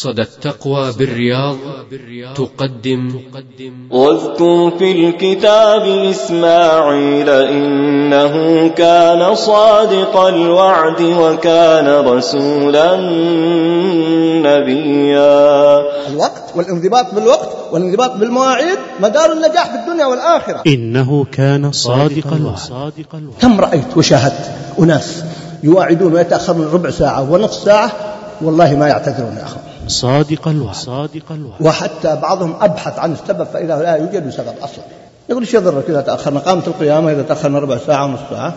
صدى التقوى بالرياض تقدم. واذكر في الكتاب إسماعيل إنه كان صادق الوعد وكان رسولا نبيا. الوقت والانضباط بالوقت والانضباط بالمواعيد مدار النجاح في الدنيا والآخرة. إنه كان صادق الوعد. كم رأيت وشاهدت أناس يواعدون ويتأخرون ربع ساعة ونصف ساعة؟ والله ما يعتذرون يا أخوان. صادق الوعد. صادق الوعد. وحتى بعضهم أبحث عن السبب فإذا لا يوجد سبب أصلا. يقول إيش يضرك إذا تأخرنا قامت القيامة إذا تأخرنا ربع ساعة ونصف ساعة.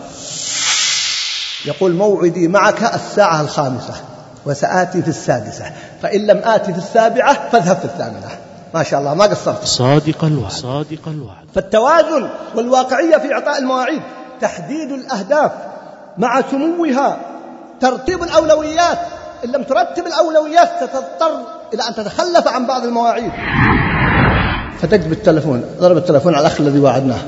يقول موعدي معك الساعة الخامسة وسآتي في السادسة. فإن لم آتي في السابعة فاذهب في الثامنة. ما شاء الله ما قصرت. صادق الوعد. صادق الوعد. فالتوازن والواقعية في إعطاء المواعيد تحديد الأهداف مع سموها ترتيب الأولويات إن لم ترتب الأولويات ستضطر إلى أن تتخلف عن بعض المواعيد. فتجد بالتلفون ضرب التلفون على الأخ الذي وعدناه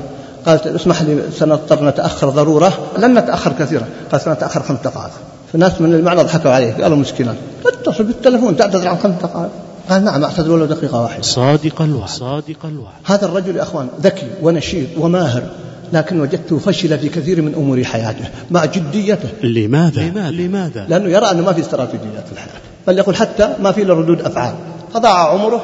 قالت اسمح لي سنضطر نتأخر ضرورة. لن نتأخر كثيرا. قال سنتأخر خمس دقائق. فالناس من المعنى ضحكوا عليه قالوا مسكينا. اتصل بالتلفون تعتذر عن خمس دقائق. قال نعم أعتذر ولو دقيقة واحدة. صادق الوعد صادق الوعد. هذا الرجل يا أخوان ذكي ونشيط وماهر. لكن وجدته فشل في كثير من أمور حياته مع جديته. لماذا؟ لماذا, لماذا؟ لأنه يرى أنه ما في استراتيجيات في الحياة بل يقول حتى ما في لردود أفعال. فضاع عمره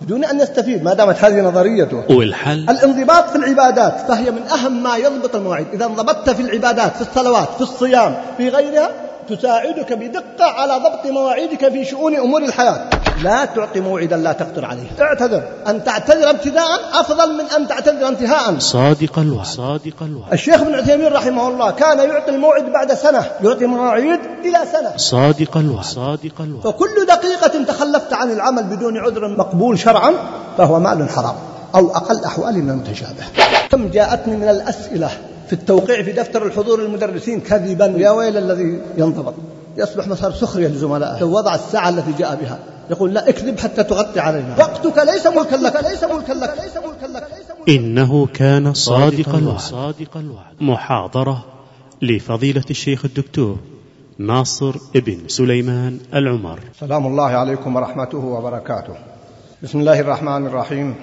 بدون أن يستفيد ما دامت هذه نظريته. والحل؟ الانضباط في العبادات فهي من أهم ما يضبط المواعيد. إذا انضبطت في العبادات في الصلوات في الصيام في غيرها تساعدك بدقة على ضبط مواعيدك في شؤون أمور الحياة. لا تعطي موعدا لا تقدر عليه. اعتذر. أن تعتذر ابتداء أفضل من أن تعتذر انتهاء. صادق الوعد. صادق الوعد. الشيخ ابن عثيمين رحمه الله كان يعطي الموعد بعد سنة يعطي مواعيد إلى سنة. صادق الوعد. صادق الوعد. فكل دقيقة تخلفت عن العمل بدون عذر مقبول شرعا فهو مال حرام أو أقل أحوال من المتشابه. كم جاءتني من الأسئلة في التوقيع في دفتر الحضور المدرسين كذبا. يا ويل الذي ينضبط يصبح مسار سخرية لزملائه. لو وضع الساعة التي جاء بها. يقول لا اكذب حتى تغطي علينا. وقتك ليس ملكا لك. ليس ملكا لك. ليس ملكا لك. إنه كان صادق الوعد. صادق الوعد. محاضرة لفضيلة الشيخ الدكتور ناصر ابن سليمان العمر. سلام الله عليكم ورحمته وبركاته. بسم الله الرحمن الرحيم.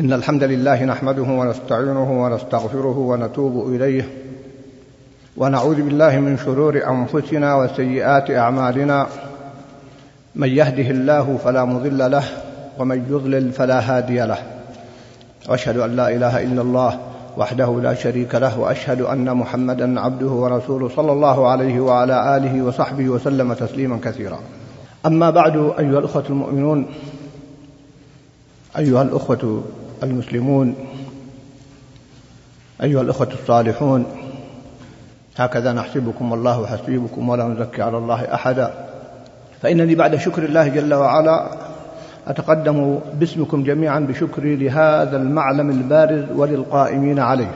إن الحمد لله نحمده ونستعينه ونستغفره ونتوب إليه ونعوذ بالله من شرور أنفسنا وسيئات أعمالنا من يهده الله فلا مضل له ومن يضلل فلا هادي له وأشهد أن لا إله إلا الله وحده لا شريك له وأشهد أن محمدا عبده ورسوله صلى الله عليه وعلى آله وصحبه وسلم تسليما كثيرا. أما بعد أيها الأخوة المؤمنون أيها الأخوة المسلمون أيها الأخوة الصالحون هكذا نحسبكم والله حسيبكم ولا نزكي على الله أحدا. فإنني بعد شكر الله جل وعلا أتقدم باسمكم جميعا بشكري لهذا المعلم البارز وللقائمين عليه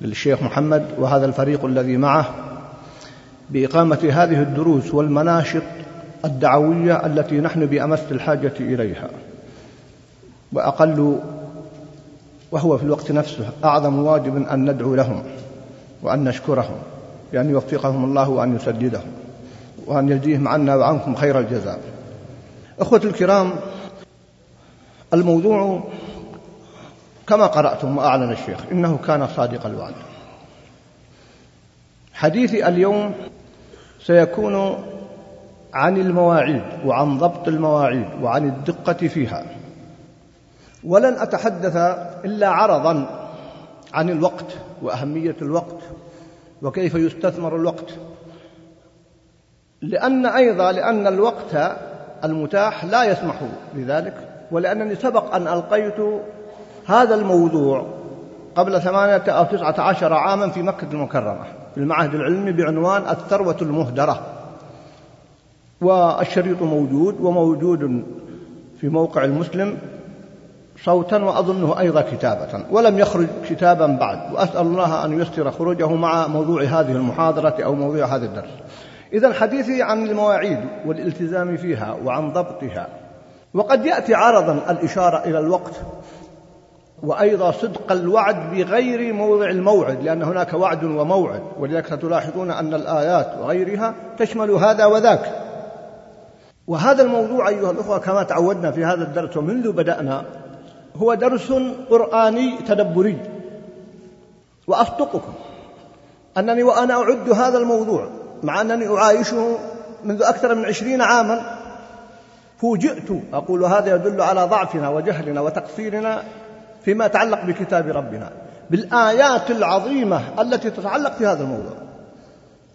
للشيخ محمد وهذا الفريق الذي معه بإقامة هذه الدروس والمناشط الدعوية التي نحن بأمس الحاجة إليها. وأقل وهو في الوقت نفسه أعظم واجب أن ندعو لهم وأن نشكرهم بأن يوفقهم الله وأن يسددهم وأن يجزيهم عنا وعنكم خير الجزاء. أخوة الكرام الموضوع كما قرأتم وأعلن الشيخ إنه كان صادق الوعد. حديثي اليوم سيكون عن المواعيد وعن ضبط المواعيد وعن الدقة فيها. ولن أتحدث إلا عرضا عن الوقت وأهمية الوقت وكيف يستثمر الوقت. لأن أيضا لأن الوقت المتاح لا يسمح بذلك ولأنني سبق أن ألقيت هذا الموضوع قبل ثمانية أو تسعة عشر عاما في مكة المكرمة في المعهد العلمي بعنوان الثروة المهدرة. والشريط موجود وموجود في موقع المسلم. صوتا وأظنه أيضا كتابة ولم يخرج كتابا بعد وأسأل الله أن ييسر خروجه مع موضوع هذه المحاضرة أو موضوع هذا الدرس. إذا حديثي عن المواعيد والالتزام فيها وعن ضبطها. وقد يأتي عرضا الإشارة إلى الوقت وأيضا صدق الوعد بغير موضع الموعد لأن هناك وعد وموعد ولذلك ستلاحظون أن الآيات وغيرها تشمل هذا وذاك. وهذا الموضوع أيها الأخوة كما تعودنا في هذا الدرس ومنذ بدأنا هو درس قرآني تدبري. وأصدقكم أنني وأنا أعد هذا الموضوع مع أنني أعايشه منذ أكثر من عشرين عاما. فوجئت أقول هذا يدل على ضعفنا وجهلنا وتقصيرنا فيما يتعلق بكتاب ربنا بالآيات العظيمة التي تتعلق في هذا الموضوع.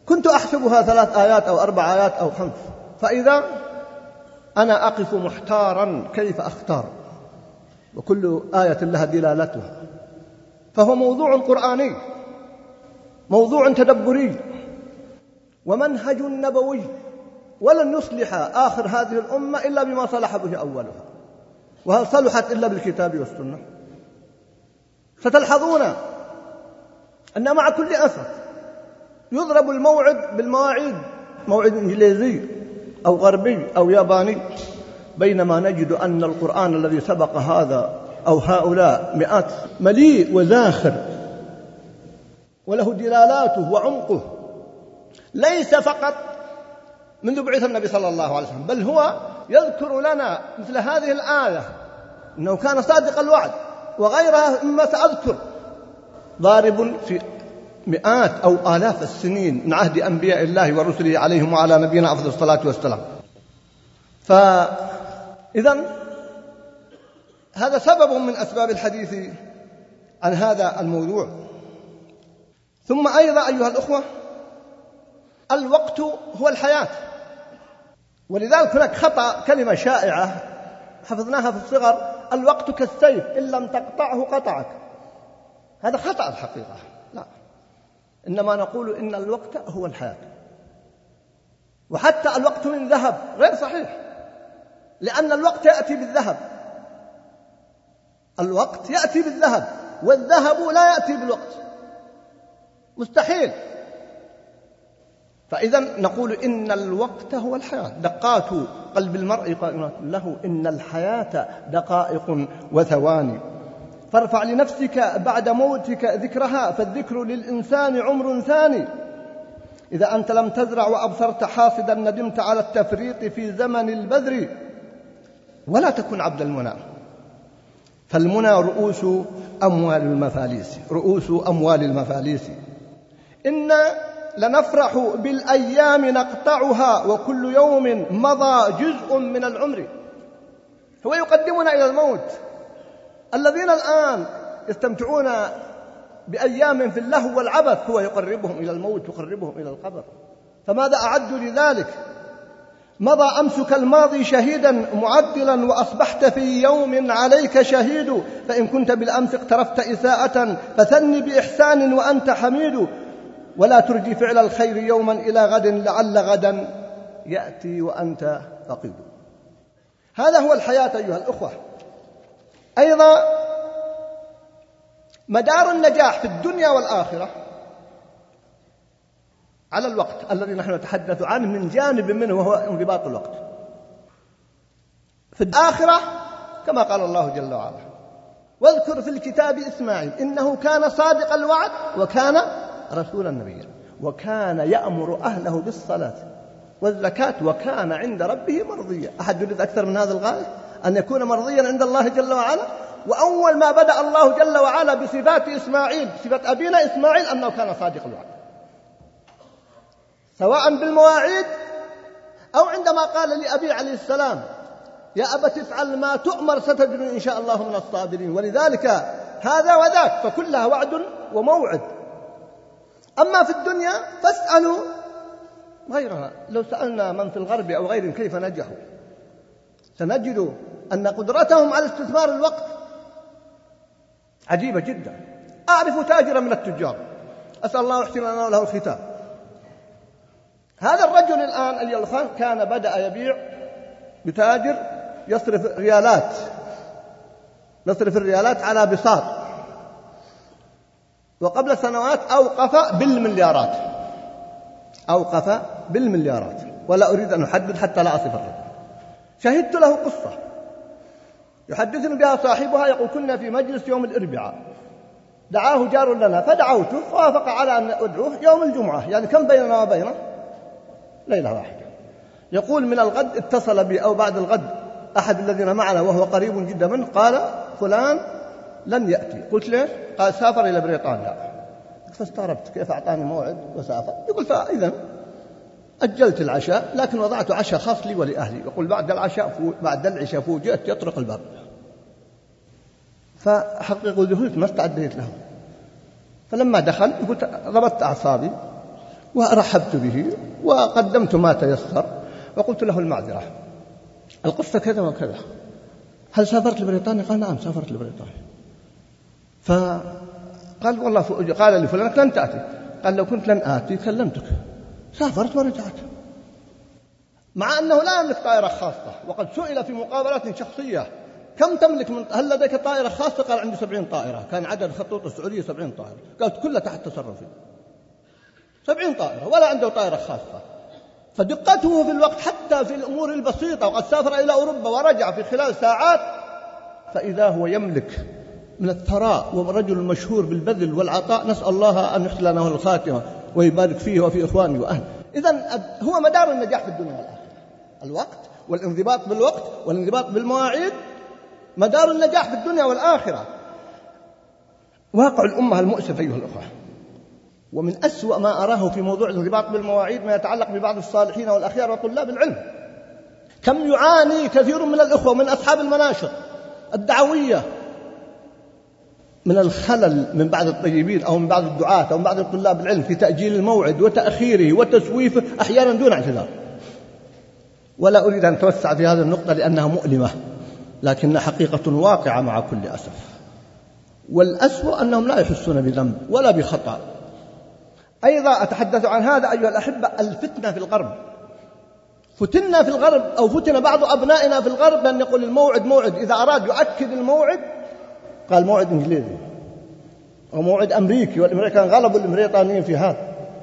كنت أحسبها ثلاث آيات أو أربع آيات أو خمس فإذا أنا أقف محتارا كيف أختار؟ وكل آية لها دلالتها. فهو موضوع قرآني موضوع تدبري. ومنهج نبوي ولن يصلح آخر هذه الأمة إلا بما صلح به أولها. وهل صلحت إلا بالكتاب والسنة؟ ستلحظون أن مع كل أسف يضرب الموعد بالمواعيد موعد إنجليزي أو غربي أو ياباني. بينما نجد أن القرآن الذي سبق هذا أو هؤلاء مئات مليء وزاخر وله دلالاته وعمقه ليس فقط منذ بعث النبي صلى الله عليه وسلم بل هو يذكر لنا مثل هذه الآية أنه كان صادق الوعد وغيرها مما سأذكر. ضارب في مئات أو آلاف السنين من عهد أنبياء الله ورسله عليهم وعلى نبينا أفضل الصلاة والسلام. فإذا هذا سبب من أسباب الحديث عن هذا الموضوع. ثم أيضا أيها الأخوة الوقت هو الحياة. ولذلك هناك خطأ كلمة شائعة حفظناها في الصغر الوقت كالسيف إن لم تقطعه قطعك. هذا خطأ الحقيقة. لا. إنما نقول إن الوقت هو الحياة. وحتى الوقت من ذهب غير صحيح. لأن الوقت يأتي بالذهب. الوقت يأتي بالذهب والذهب لا يأتي بالوقت. مستحيل. فإذا نقول إن الوقت هو الحياة. دقات قلب المرء قائمة له إن الحياة دقائق وثواني. فارفع لنفسك بعد موتك ذكرها فالذكر للإنسان عمر ثاني. إذا أنت لم تزرع وأبصرت حاصدا ندمت على التفريط في زمن البذر. ولا تكن عبد المنى. فالمنى رؤوس أموال المفاليس رؤوس أموال المفاليس. إن لنفرح بالأيام نقطعها وكل يوم مضى جزء من العمر. هو يقدمنا إلى الموت. الذين الآن يستمتعون بأيام في اللهو والعبث هو يقربهم إلى الموت يقربهم إلى القبر. فماذا أعدوا لذلك؟ مضى أمسك الماضي شهيدا معدلا وأصبحت في يوم عليك شهيد فإن كنت بالأمس اقترفت إساءة فثني بإحسان وأنت حميد. ولا ترجي فعل الخير يوما إلى غد لعل غدا يأتي وأنت فقيد. هذا هو الحياة أيها الأخوة. أيضا مدار النجاح في الدنيا والآخرة على الوقت الذي نحن نتحدث عنه من جانب منه وهو انضباط الوقت. في الآخرة كما قال الله جل وعلا واذكر في الكتاب إسماعيل إنه كان صادق الوعد وكان رسولا نبيا وكان يأمر أهله بالصلاة والزكاة وكان عند ربه مرضيا. أحد يريد أكثر من هذا الغاية أن يكون مرضيا عند الله جل وعلا؟ وأول ما بدأ الله جل وعلا بصفات إسماعيل صفة أبينا إسماعيل أنه كان صادق الوعد. سواء بالمواعيد أو عندما قال لأبي عليه السلام يا أبت افعل ما تؤمر ستجدني إن شاء الله من الصابرين. ولذلك هذا وذاك فكلها وعد وموعد. أما في الدنيا فاسألوا غيرها. لو سألنا من في الغرب أو غيرهم كيف نجحوا؟ سنجد أن قدرتهم على استثمار الوقت عجيبة جدا. أعرف تاجرا من التجار. أسأل الله يحسن لنا له الختام. هذا الرجل الآن اليلخان كان بدأ يبيع بتاجر يصرف ريالات يصرف الريالات على بساط. وقبل سنوات أوقف بالمليارات. أوقف بالمليارات. ولا أريد أن أحدد حتى لا أصف الرجل. شهدت له قصة. يحدثني بها صاحبها يقول كنا في مجلس يوم الأربعاء. دعاه جار لنا فدعوته فوافق على أن أدعوه يوم الجمعة. يعني كم بيننا وبينه؟ ليلة واحدة. يقول من الغد اتصل بي أو بعد الغد أحد الذين معنا وهو قريب جدا منه قال فلان لن يأتي. قلت ليش قال سافر إلى بريطانيا. فاستغربت كيف أعطاني موعد وسافر؟ يقول فإذا أجلت العشاء لكن وضعت عشاء خاص لي ولأهلي. يقول بعد العشاء فو بعد العشاء فوجئت يطرق الباب فحقق ذهلت ما استعديت له. فلما دخل قلت ضبطت أعصابي. ورحبت به وقدمت ما تيسر وقلت له المعذرة. القصة كذا وكذا. هل سافرت لبريطانيا؟ قال نعم سافرت لبريطانيا. فقال والله قال لفلان لن تأتي. قال لو كنت لن آتي كلمتك. سافرت ورجعت. مع أنه لا يملك طائرة خاصة. وقد سئل في مقابلات شخصية. كم تملك من هل لديك طائرة خاصة؟ قال عندي سبعين طائرة. كان عدد خطوط السعودية سبعين طائرة. قالت كلها تحت تصرفي. سبعين طائرة ولا عنده طائرة خاصة. فدقته في الوقت حتى في الأمور البسيطة وقد سافر إلى أوروبا ورجع في خلال ساعات فإذا هو يملك من الثراء ورجل مشهور بالبذل والعطاء نسأل الله أن يحسن له الخاتمة ويبارك فيه وفي إخوانه وأهله. إذا هو مدار النجاح في الدنيا والآخرة. الوقت والانضباط بالوقت والانضباط بالمواعيد مدار النجاح في الدنيا والآخرة. واقع الأمة المؤسف أيها الأخوة. ومن أسوأ ما أراه في موضوع الانضباط بالمواعيد ما يتعلق ببعض الصالحين والأخيار وطلاب العلم. كم يعاني كثير من الإخوة ومن أصحاب المناشط الدعوية من الخلل من بعض الطيبين أو من بعض الدعاة أو من بعض طلاب العلم في تأجيل الموعد وتأخيره وتسويفه أحيانا دون اعتذار. ولا أريد أن أتوسع في هذه النقطة لأنها مؤلمة لكنها حقيقة واقعة مع كل أسف. والأسوأ أنهم لا يحسون بذنب ولا بخطأ. أيضا أتحدث عن هذا أيها الأحبة الفتنة في الغرب. فتنا في الغرب أو فتن بعض أبنائنا في الغرب بأن يقول الموعد موعد. إذا أراد يؤكد الموعد قال موعد إنجليزي أو موعد أمريكي والأمريكان غلبوا البريطانيين في هذا.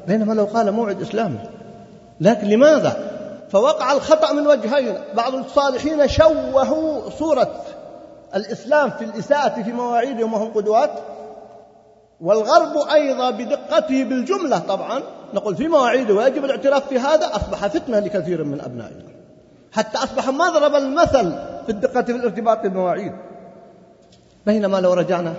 بينما لو قال موعد إسلامي. لكن لماذا؟ فوقع الخطأ من وجهين. بعض الصالحين شوهوا صورة الإسلام في الإساءة في مواعيدهم وهم قدوات. والغرب أيضا بدقته بالجملة طبعا. نقول في مواعيده ويجب الاعتراف في هذا أصبح فتنة لكثير من أبنائنا. حتى أصبح مضرب المثل في الدقة في الارتباط بالمواعيد. بينما لو رجعنا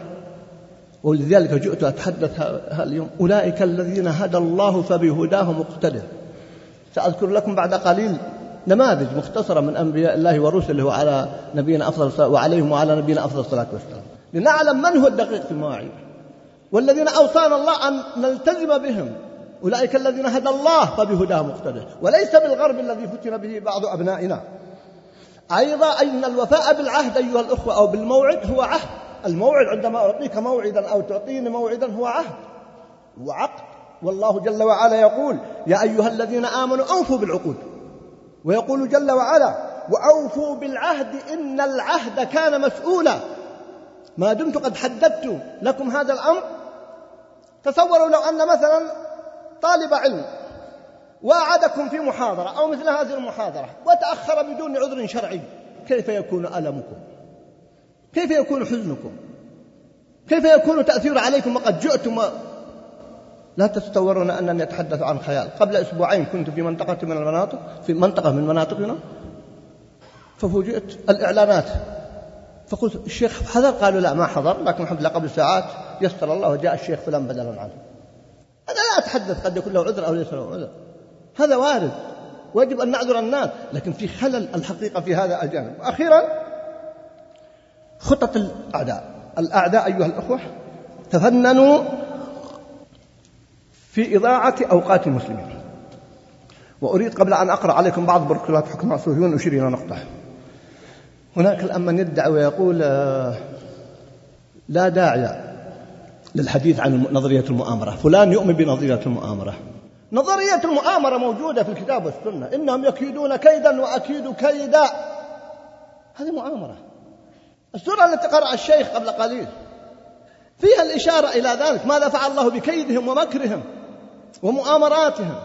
ولذلك جئت أتحدث اليوم أولئك الذين هدى الله فبهداه مقتدر سأذكر لكم بعد قليل نماذج مختصرة من أنبياء الله ورسله وعلى نبينا أفضل وعليهم وعلى نبينا أفضل الصلاة والسلام. لنعلم من هو الدقيق في المواعيد. والذين أوصانا الله أن نلتزم بهم. أولئك الذين هدى الله فبهداه مقتدر وليس بالغرب الذي فتن به بعض أبنائنا. أيضا أن الوفاء بالعهد أيها الأخوة أو بالموعد هو عهد. الموعد عندما أعطيك موعدا أو تعطيني موعدا هو عهد. وعقد. والله جل وعلا يقول يا أيها الذين آمنوا أوفوا بالعقود. ويقول جل وعلا وأوفوا بالعهد إن العهد كان مسؤولا. ما دمت قد حددت لكم هذا الأمر تصوروا لو أن مثلا طالب علم وعدكم في محاضرة أو مثل هذه المحاضرة وتأخر بدون عذر شرعي كيف يكون ألمكم؟ كيف يكون حزنكم؟ كيف يكون تأثير عليكم؟ وقد جئتم لا تتصورون أنني أتحدث عن خيال. قبل أسبوعين كنت في منطقة من المناطق في منطقة من مناطقنا ففوجئت الإعلانات. فقلت الشيخ حضر قالوا لا ما حضر لكن الحمد لله قبل ساعات يسر الله وجاء الشيخ فلان بدلا عنه. أنا لا أتحدث قد يكون له عذر أو ليس له عذر. هذا وارد. ويجب أن نعذر الناس لكن في خلل الحقيقة في هذا الجانب. وأخيرا خطط الأعداء. الأعداء أيها الأخوة تفننوا في إضاعة أوقات المسلمين. وأريد قبل أن أقرأ عليكم بعض بروتوكولات حكماء الصهيون أشير إلى نقطة. هناك الآن من يدعي ويقول آه، لا داعي للحديث عن نظرية المؤامرة. فلان يؤمن بنظرية المؤامرة. نظرية المؤامرة موجودة في الكتاب والسنة. إنهم يكيدون كيدا وأكيد كيدا. هذه مؤامرة. السورة التي قرأ الشيخ قبل قليل. فيها الإشارة إلى ذلك. ماذا فعل الله بكيدهم ومكرهم ومؤامراتهم؟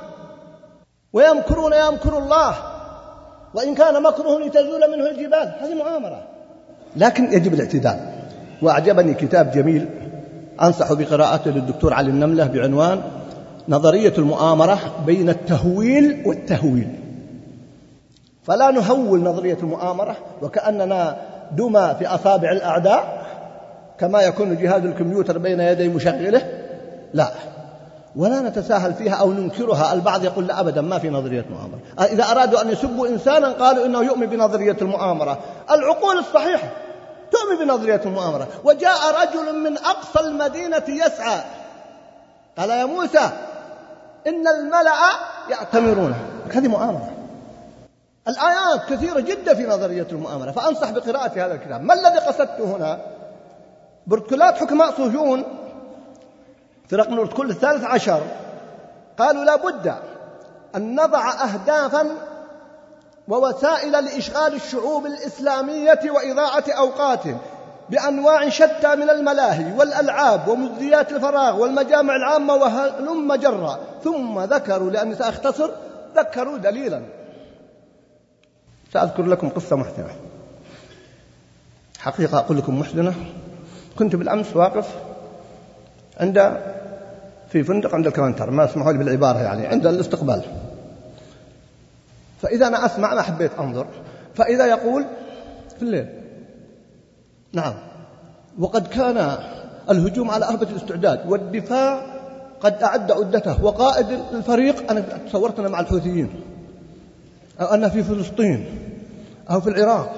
ويمكرون يمكر الله. وإن كان مكرهم لتزول منه الجبال هذه مؤامرة. لكن يجب الاعتدال. وأعجبني كتاب جميل أنصح بقراءته للدكتور علي النملة بعنوان نظرية المؤامرة بين التهويل والتهويل. فلا نهول نظرية المؤامرة وكأننا دمى في أصابع الأعداء كما يكون جهاز الكمبيوتر بين يدي مشغله. لا. ولا نتساهل فيها أو ننكرها. البعض يقول لا أبدا ما في نظرية مؤامرة. إذا أرادوا أن يسبوا إنسانا قالوا إنه يؤمن بنظرية المؤامرة. العقول الصحيحة تؤمن بنظرية المؤامرة. وجاء رجل من أقصى المدينة يسعى. قال يا موسى إن الملأ يأتمرون. هذه مؤامرة. الآيات كثيرة جدا في نظرية المؤامرة. فأنصح بقراءة هذا الكتاب. ما الذي قصدته هنا؟ بروتوكولات حكماء صهيون رقم البروتوكول الثالث عشر. قالوا لا بد أن نضع أهدافا ووسائل لإشغال الشعوب الإسلامية وإضاعة أوقاتهم بأنواع شتى من الملاهي والألعاب ومجزيات الفراغ والمجامع العامة وهلم جرا ثم ذكروا لأني سأختصر ذكروا دليلا. سأذكر لكم قصة محزنة حقيقة أقول لكم محزنة كنت بالأمس واقف عند في فندق عند الكوانتر ما اسمحوا لي بالعبارة يعني عند الاستقبال. فإذا أنا أسمع ما حبيت أنظر. فإذا يقول في الليل نعم. وقد كان الهجوم على أهبة الاستعداد والدفاع قد أعد عدته وقائد الفريق أنا تصورت أنا مع الحوثيين أو أنا في فلسطين أو في العراق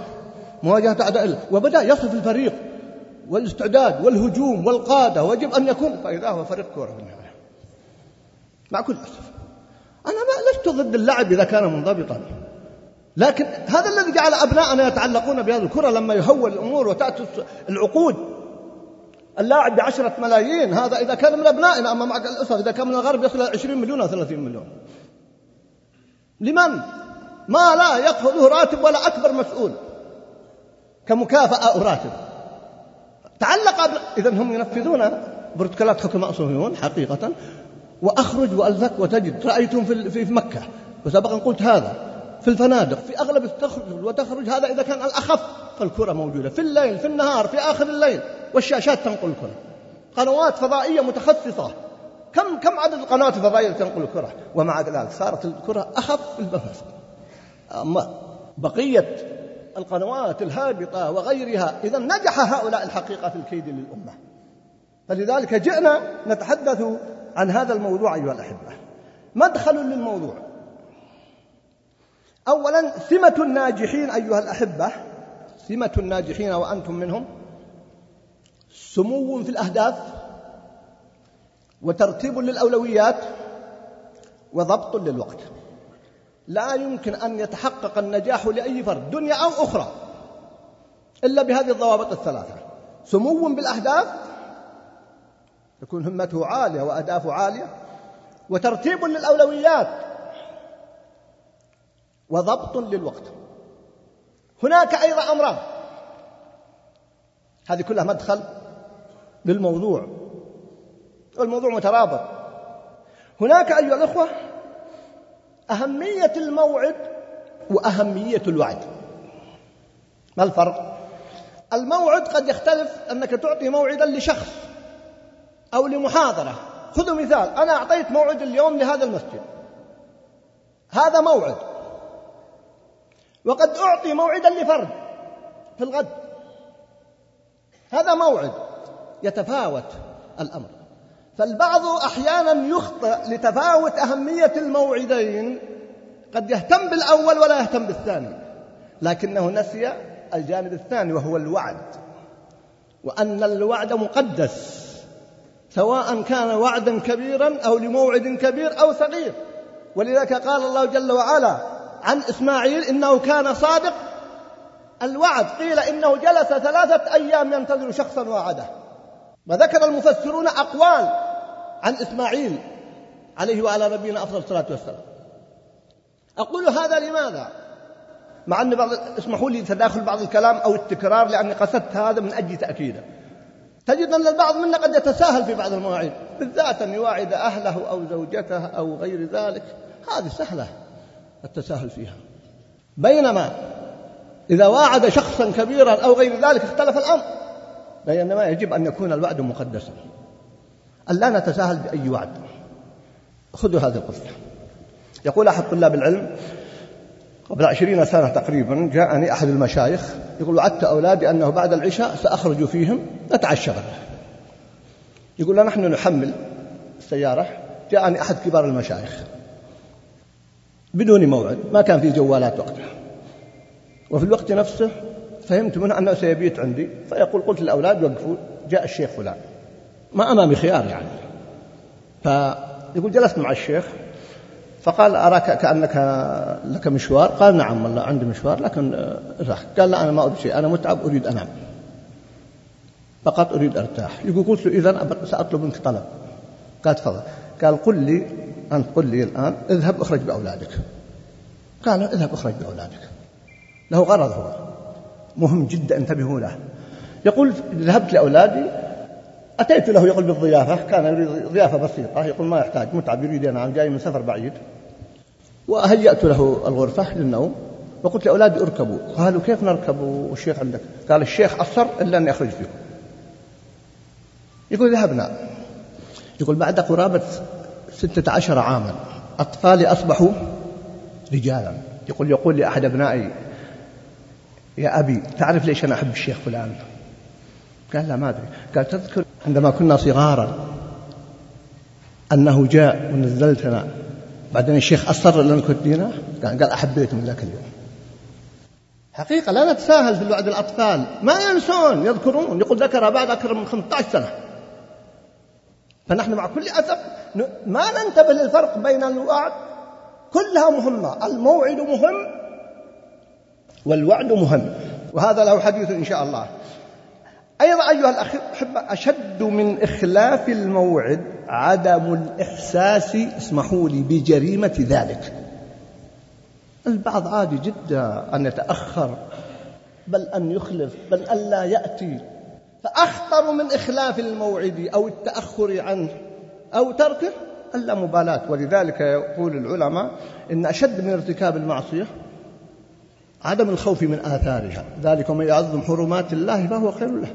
مواجهة أعداء وبدأ يصف الفريق. والاستعداد والهجوم والقادة ويجب أن يكون فإذا هو فريق كورة في النهاية مع كل أسف. أنا ما لست ضد اللعب إذا كان منضبطا. لكن هذا الذي جعل أبناءنا يتعلقون بهذه الكرة لما يهول الأمور وتأتي العقود. اللاعب بعشرة ملايين هذا إذا كان من أبنائنا أما مع الأسف إذا كان من الغرب يصل إلى 20 مليون أو 30 مليون. لمن؟ ما لا يأخذه راتب ولا أكبر مسؤول. كمكافأة أو راتب. تعلق إذا هم ينفذون بروتوكولات حكماء صهيون حقيقة. وأخرج وألذك وتجد. رأيتهم في في مكة. وسبقا قلت هذا. في الفنادق في أغلب تخرج وتخرج هذا إذا كان الأخف. فالكرة موجودة. في الليل في النهار في آخر الليل. والشاشات تنقل الكرة. قنوات فضائية متخصصة. كم كم عدد القنوات الفضائية تنقل الكرة؟ ومع ذلك صارت الكرة أخف في النفس أما بقية القنوات الهابطة وغيرها إذا نجح هؤلاء الحقيقة في الكيد للأمة. فلذلك جئنا نتحدث عن هذا الموضوع أيها الأحبة. مدخل للموضوع. أولا سمة الناجحين أيها الأحبة. سمة الناجحين وأنتم منهم. سمو في الأهداف. وترتيب للأولويات. وضبط للوقت. لا يمكن أن يتحقق النجاح لأي فرد دنيا أو أخرى إلا بهذه الضوابط الثلاثة. سمو بالأهداف تكون همته عالية وأهدافه عالية وترتيب للأولويات وضبط للوقت. هناك أيضا أمران هذه كلها مدخل للموضوع والموضوع مترابط. هناك أيها الأخوة أهمية الموعد وأهمية الوعد. ما الفرق؟ الموعد قد يختلف أنك تعطي موعدا لشخص أو لمحاضرة. خذوا مثال أنا أعطيت موعد اليوم لهذا المسجد. هذا موعد. وقد أعطي موعدا لفرد في الغد. هذا موعد يتفاوت الأمر. فالبعض أحيانا يخطئ لتفاوت أهمية الموعدين. قد يهتم بالأول ولا يهتم بالثاني. لكنه نسي الجانب الثاني وهو الوعد. وأن الوعد مقدس. سواء كان وعدا كبيرا أو لموعد كبير أو صغير. ولذلك قال الله جل وعلا عن إسماعيل إنه كان صادق. الوعد قيل إنه جلس ثلاثة أيام ينتظر شخصا وعده. وذكر المفسرون أقوال عن إسماعيل عليه وعلى نبينا أفضل الصلاة والسلام. أقول هذا لماذا؟ مع أن بعض اسمحوا لي تداخل بعض الكلام أو التكرار لأني قصدت هذا من أجل تأكيده. تجد أن البعض منا قد يتساهل في بعض المواعيد بالذات أن يواعد أهله أو زوجته أو غير ذلك. هذه سهلة التساهل فيها. بينما إذا واعد شخصا كبيرا أو غير ذلك اختلف الأمر. بينما يجب أن يكون الوعد مقدسا. أن لا نتساهل بأي وعد؟ خذوا هذه القصة. يقول أحد طلاب العلم قبل عشرين سنة تقريبا جاءني أحد المشايخ يقول وعدت أولادي أنه بعد العشاء سأخرج فيهم نتعشى. غدا يقول نحن نحمل السيارة. جاءني أحد كبار المشايخ بدون موعد ما كان في جوالات وقتها. وفي الوقت نفسه فهمت منه أنه سيبيت عندي فيقول قلت للأولاد وقفوا جاء الشيخ فلان. ما أمامي خيار يعني. فيقول جلست مع الشيخ فقال أراك كأنك لك مشوار؟ قال نعم والله عندي مشوار لكن ارتاح قال لا أنا ما أريد شيء أنا متعب أريد أنام. فقط أريد أرتاح. يقول قلت له إذا سأطلب منك طلب. قال تفضل. قال قل لي أنت قل لي الآن اذهب أخرج بأولادك. قال اذهب أخرج بأولادك. له غرض هو. مهم جدا انتبهوا له. يقول ذهبت لأولادي أتيت له يقول بالضيافة كان يريد ضيافة بسيطة يقول ما يحتاج متعب يريد ينام جاي من سفر بعيد. وهيأت له الغرفة للنوم؟ وقلت لأولادي اركبوا. قالوا كيف نركب والشيخ عندك؟ قال الشيخ أصر إلا أن يخرج فيكم. يقول ذهبنا. يقول بعد قرابة ستة عشر عاما أطفالي أصبحوا رجالا. يقول يقول لي أحد أبنائي يا أبي تعرف ليش أنا أحب الشيخ فلان؟ قال لا ما أدري. قال تذكر عندما كنا صغارا أنه جاء ونزلتنا. بعدين الشيخ أصر لنا كنتينا قال أحبيته من ذاك اليوم. حقيقة لا نتساهل في الوعد الأطفال. ما ينسون يذكرون. يقول ذكر بعد أكثر من 15 سنة. فنحن مع كل أسف ما ننتبه للفرق بين الوعد كلها مهمة. الموعد مهم والوعد مهم. وهذا له حديث إن شاء الله. أيضا أيها الأحبة أشد من إخلاف الموعد عدم الإحساس اسمحوا لي بجريمة ذلك. البعض عادي جدا أن يتأخر بل أن يخلف بل أن لا يأتي. فأخطر من إخلاف الموعد أو التأخر عنه أو تركه اللامبالاة ولذلك يقول العلماء إن أشد من ارتكاب المعصية عدم الخوف من آثارها. ذلك من يعظم حرمات الله فهو خير له.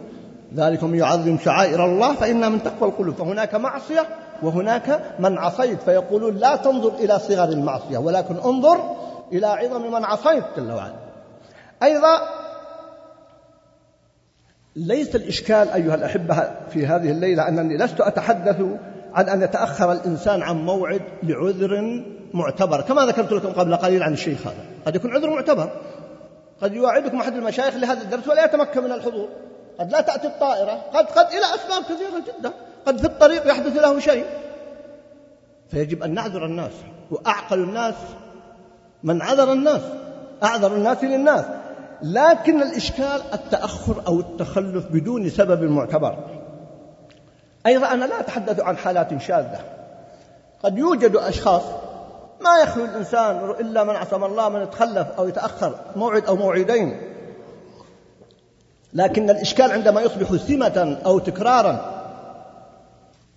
ذلك من يعظم شعائر الله فإنها من تقوى القلوب. فهناك معصية وهناك من عصيت. فيقولون لا تنظر إلى صغر المعصية ولكن انظر إلى عظم من عصيت. جل وعلا. أيضا ليس الإشكال أيها الأحبة في هذه الليلة أنني لست أتحدث عن أن يتأخر الإنسان عن موعد لعذر معتبر كما ذكرت لكم قبل قليل عن الشيخ هذا. قد يكون عذر معتبر. قد يواعدكم أحد المشايخ لهذا الدرس ولا يتمكن من الحضور. قد لا تأتي الطائرة. قد قد إلى أسباب كثيرة جدا. قد في الطريق يحدث له شيء. فيجب أن نعذر الناس وأعقل الناس من عذر الناس أعذر الناس للناس. لكن الإشكال التأخر أو التخلف بدون سبب معتبر. أيضا أنا لا أتحدث عن حالات شاذة. قد يوجد أشخاص ما يخلو الإنسان إلا من عصم الله من يتخلف أو يتأخر موعد أو موعدين. لكن الإشكال عندما يصبح سمة أو تكرارا.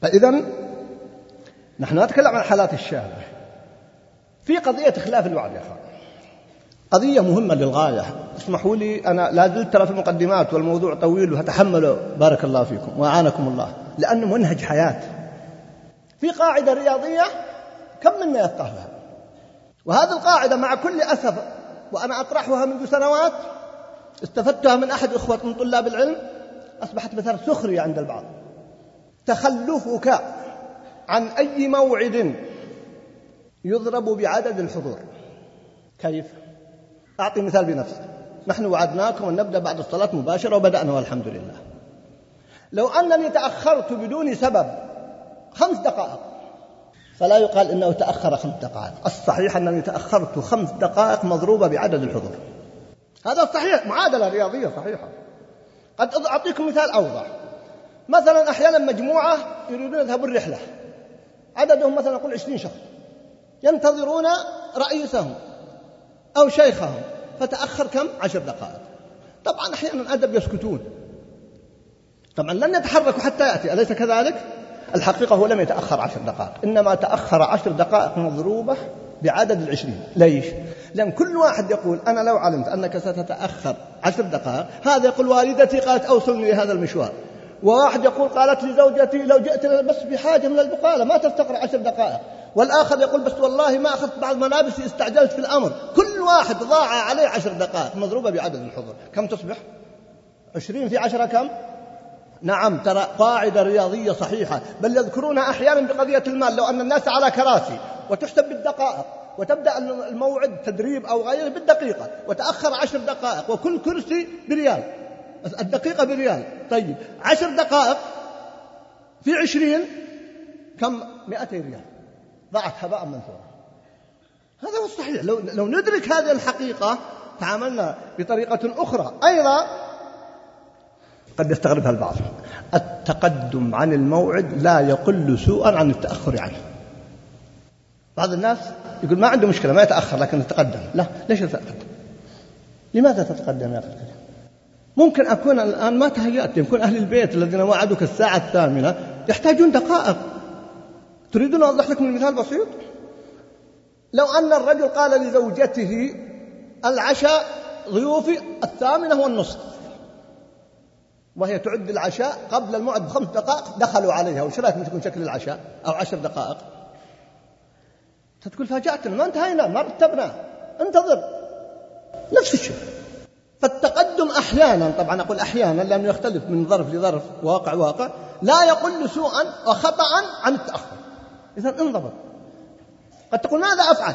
فإذا نحن نتكلم عن الحالات الشاذة في قضية إخلاف الوعد يا أخوان. قضية مهمة للغاية. اسمحوا لي أنا لا زلت ترى في المقدمات والموضوع طويل وتحملوا بارك الله فيكم وأعانكم الله. لأنه منهج حياة. في قاعدة رياضية كم منا يفقهها وهذه القاعدة مع كل أسف وأنا أطرحها منذ سنوات استفدتها من أحد إخوة من طلاب العلم أصبحت مثلا سخرية عند البعض. تخلفك عن أي موعد يضرب بعدد الحضور. كيف؟ أعطي مثال بنفسك نحن وعدناكم أن نبدأ بعد الصلاة مباشرة وبدأنا والحمد لله. لو أنني تأخرت بدون سبب خمس دقائق فلا يقال إنه تأخر خمس دقائق. الصحيح أنني تأخرت خمس دقائق مضروبة بعدد الحضور. هذا صحيح معادلة رياضية صحيحة. قد أعطيكم مثال أوضح. مثلا أحيانا مجموعة يريدون يذهبوا الرحلة. عددهم مثلا نقول عشرين شخص. ينتظرون رئيسهم أو شيخهم. فتأخر كم؟ عشر دقائق. طبعا أحيانا أدب يسكتون. طبعا لن يتحركوا حتى يأتي. أليس كذلك؟ الحقيقة هو لم يتأخر عشر دقائق إنما تأخر عشر دقائق مضروبة بعدد العشرين ليش؟ لأن كل واحد يقول أنا لو علمت أنك ستتأخر عشر دقائق هذا يقول والدتي قالت أوصلني لهذا المشوار وواحد يقول قالت لي زوجتي لو جئت بس بحاجة من البقالة ما تستقر عشر دقائق والآخر يقول بس والله ما أخذت بعض ملابسي استعجلت في الأمر كل واحد ضاع عليه عشر دقائق مضروبة بعدد الحضور كم تصبح؟ عشرين في عشرة كم؟ نعم ترى قاعدة رياضية صحيحة بل يذكرونها أحيانا بقضية المال لو أن الناس على كراسي وتحسب بالدقائق وتبدأ الموعد تدريب أو غيره بالدقيقة وتأخر عشر دقائق وكل كرسي بريال. الدقيقة بريال. طيب عشر دقائق في عشرين كم؟ مئتي ريال. ضاعت هباء منثورا هذا هو الصحيح. لو, لو ندرك هذه الحقيقة تعاملنا بطريقة أخرى. أيضا قد يستغربها البعض. التقدم عن الموعد لا يقل سوءا عن التأخر عنه بعض الناس يقول ما عنده مشكلة ما يتأخر لكن يتقدم لا ليش يتقدم لماذا تتقدم يا أخي ممكن أكون الآن ما تهيأت يكون أهل البيت الذين وعدوك الساعة الثامنة يحتاجون دقائق. تريدون أوضح لكم المثال بسيط؟ لو أن الرجل قال لزوجته العشاء ضيوفي الثامنة والنصف. وهي تعد العشاء قبل الموعد بخمس دقائق دخلوا عليها. وش رأيك تكون شكل العشاء؟ أو عشر دقائق. تقول فاجأتنا ما انتهينا ما رتبنا. انتظر. نفس الشيء. فالتقدم أحيانا طبعا أقول أحيانا لأنه يختلف من ظرف لظرف واقع واقع لا يقل سوءا وخطأ عن التأخر. إذا انضبط قد تقول ماذا أفعل؟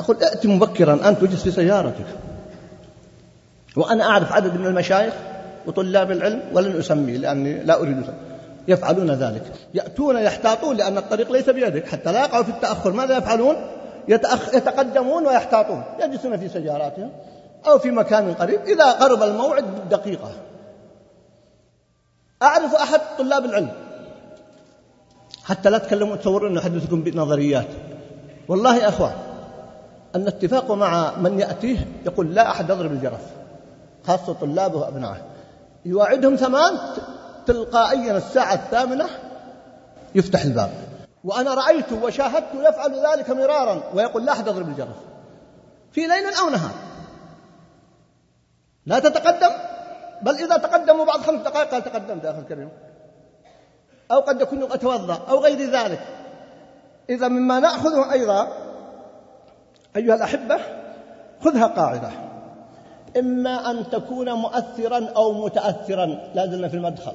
أقول ائت مبكرا أنت واجلس في سيارتك. وأنا أعرف عدد من المشايخ. وطلاب العلم ولن أسميه لأني لا أريد يفعلون ذلك. يأتون يحتاطون لأن الطريق ليس بيدك حتى لا يقعوا في التأخر. ماذا يفعلون؟ يتأخ... يتقدمون ويحتاطون. يجلسون في سياراتهم أو في مكان قريب. إذا قرب الموعد بالدقيقة أعرف أحد طلاب العلم. حتى لا تكلموا تصوروا أنه أحدثكم بنظريات. والله يا أخوان أن اتفاقه مع من يأتيه يقول لا أحد يضرب الجرس خاصة طلابه وأبنائه. يواعدهم ثمان تلقائيا الساعة الثامنة يفتح الباب. وأنا رأيته وشاهدته يفعل ذلك مرارا ويقول لا أحد يضرب الجرس. في ليل أو نهار. لا تتقدم بل إذا تقدموا بعد خمس دقائق قال تقدمت يا أخي الكريم. أو قد يكون أتوضأ أو غير ذلك. إذا مما نأخذه أيضا أيها الأحبة خذها قاعدة. إما أن تكون مؤثرا أو متأثرا لا زلنا في المدخل.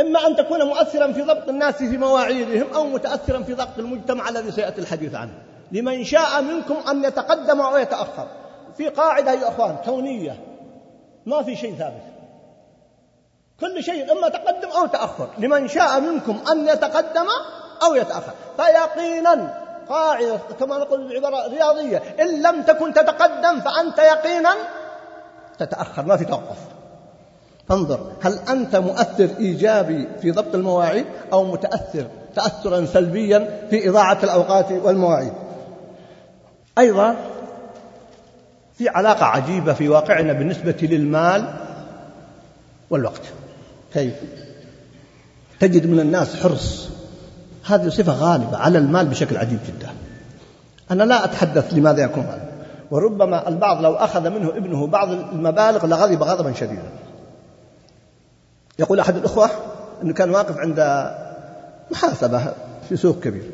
إما أن تكون مؤثرا في ضبط الناس في مواعيدهم أو متأثرا في ضبط المجتمع الذي سيأتي الحديث عنه. لمن شاء منكم أن يتقدم أو يتأخر. في قاعدة يا أخوان كونية. ما في شيء ثابت. كل شيء إما تقدم أو تأخر. لمن شاء منكم أن يتقدم أو يتأخر. فيقينا قاعدة كما نقول بعبارة رياضية إن لم تكن تتقدم فأنت يقينا تتأخر ما في توقف. فانظر هل أنت مؤثر إيجابي في ضبط المواعيد أو متأثر تأثرا سلبيا في إضاعة الأوقات والمواعيد؟ أيضا في علاقة عجيبة في واقعنا بالنسبة للمال والوقت. كيف؟ تجد من الناس حرص. هذه صفة غالبة على المال بشكل عجيب جدا. أنا لا أتحدث لماذا يكون هذا وربما البعض لو أخذ منه ابنه بعض المبالغ لغضب غضبا شديدا. يقول أحد الأخوة أنه كان واقف عند محاسبة في سوق كبير.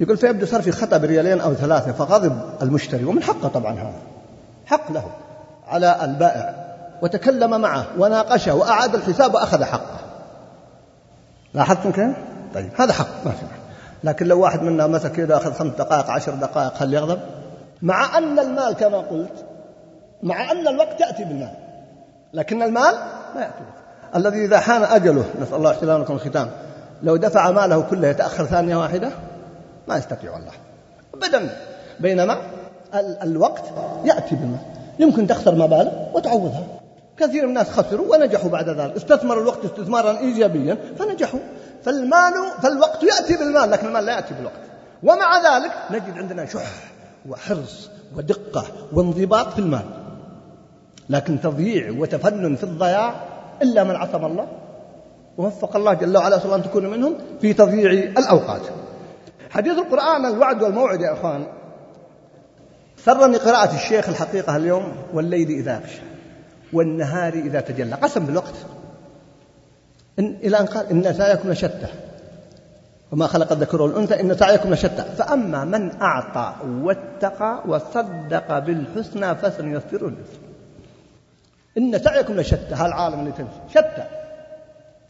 يقول فيبدو صار في خطأ بريالين أو ثلاثة فغضب المشتري ومن حقه طبعا هذا. حق له على البائع. وتكلم معه وناقشه وأعاد الحساب وأخذ حقه. لاحظتم كيف؟ طيب هذا حق ما في لكن لو واحد منا مسك كذا أخذ خمس دقائق عشر دقائق هل يغضب؟ مع أن المال كما قلت مع أن الوقت يأتي بالمال لكن المال ما يأتي به الذي إذا حان أجله نسأل الله سلامكم الختام لو دفع ماله كله يتأخر ثانية واحدة ما يستطيع الله. أبدا. بينما الوقت يأتي بالمال. يمكن تخسر مبالغ وتعوضها. كثير من الناس خسروا ونجحوا بعد ذلك. استثمروا الوقت استثمارا إيجابيا فنجحوا. فالمال فالوقت يأتي بالمال لكن المال لا يأتي بالوقت. ومع ذلك نجد عندنا شح. وحرص ودقة وانضباط في المال. لكن تضييع وتفنن في الضياع إلا من عصم الله. ووفق الله جل وعلا صلى أن تكون منهم في تضييع الأوقات. حديث القرآن الوعد والموعد يا إخوان. سرني قراءة الشيخ الحقيقة اليوم والليل إذا يغشى والنهار إذا تجلى. قسم بالوقت. إن إلى أن قال إن سعيكم لشتى. وما خلق الذكر والأنثى إن سعيكم لشتى. فأما من أعطى واتقى وصدق بالحسنى فسنيسره لليسرى إن سعيكم لشتى. هالعالم اللي تمشي شتى.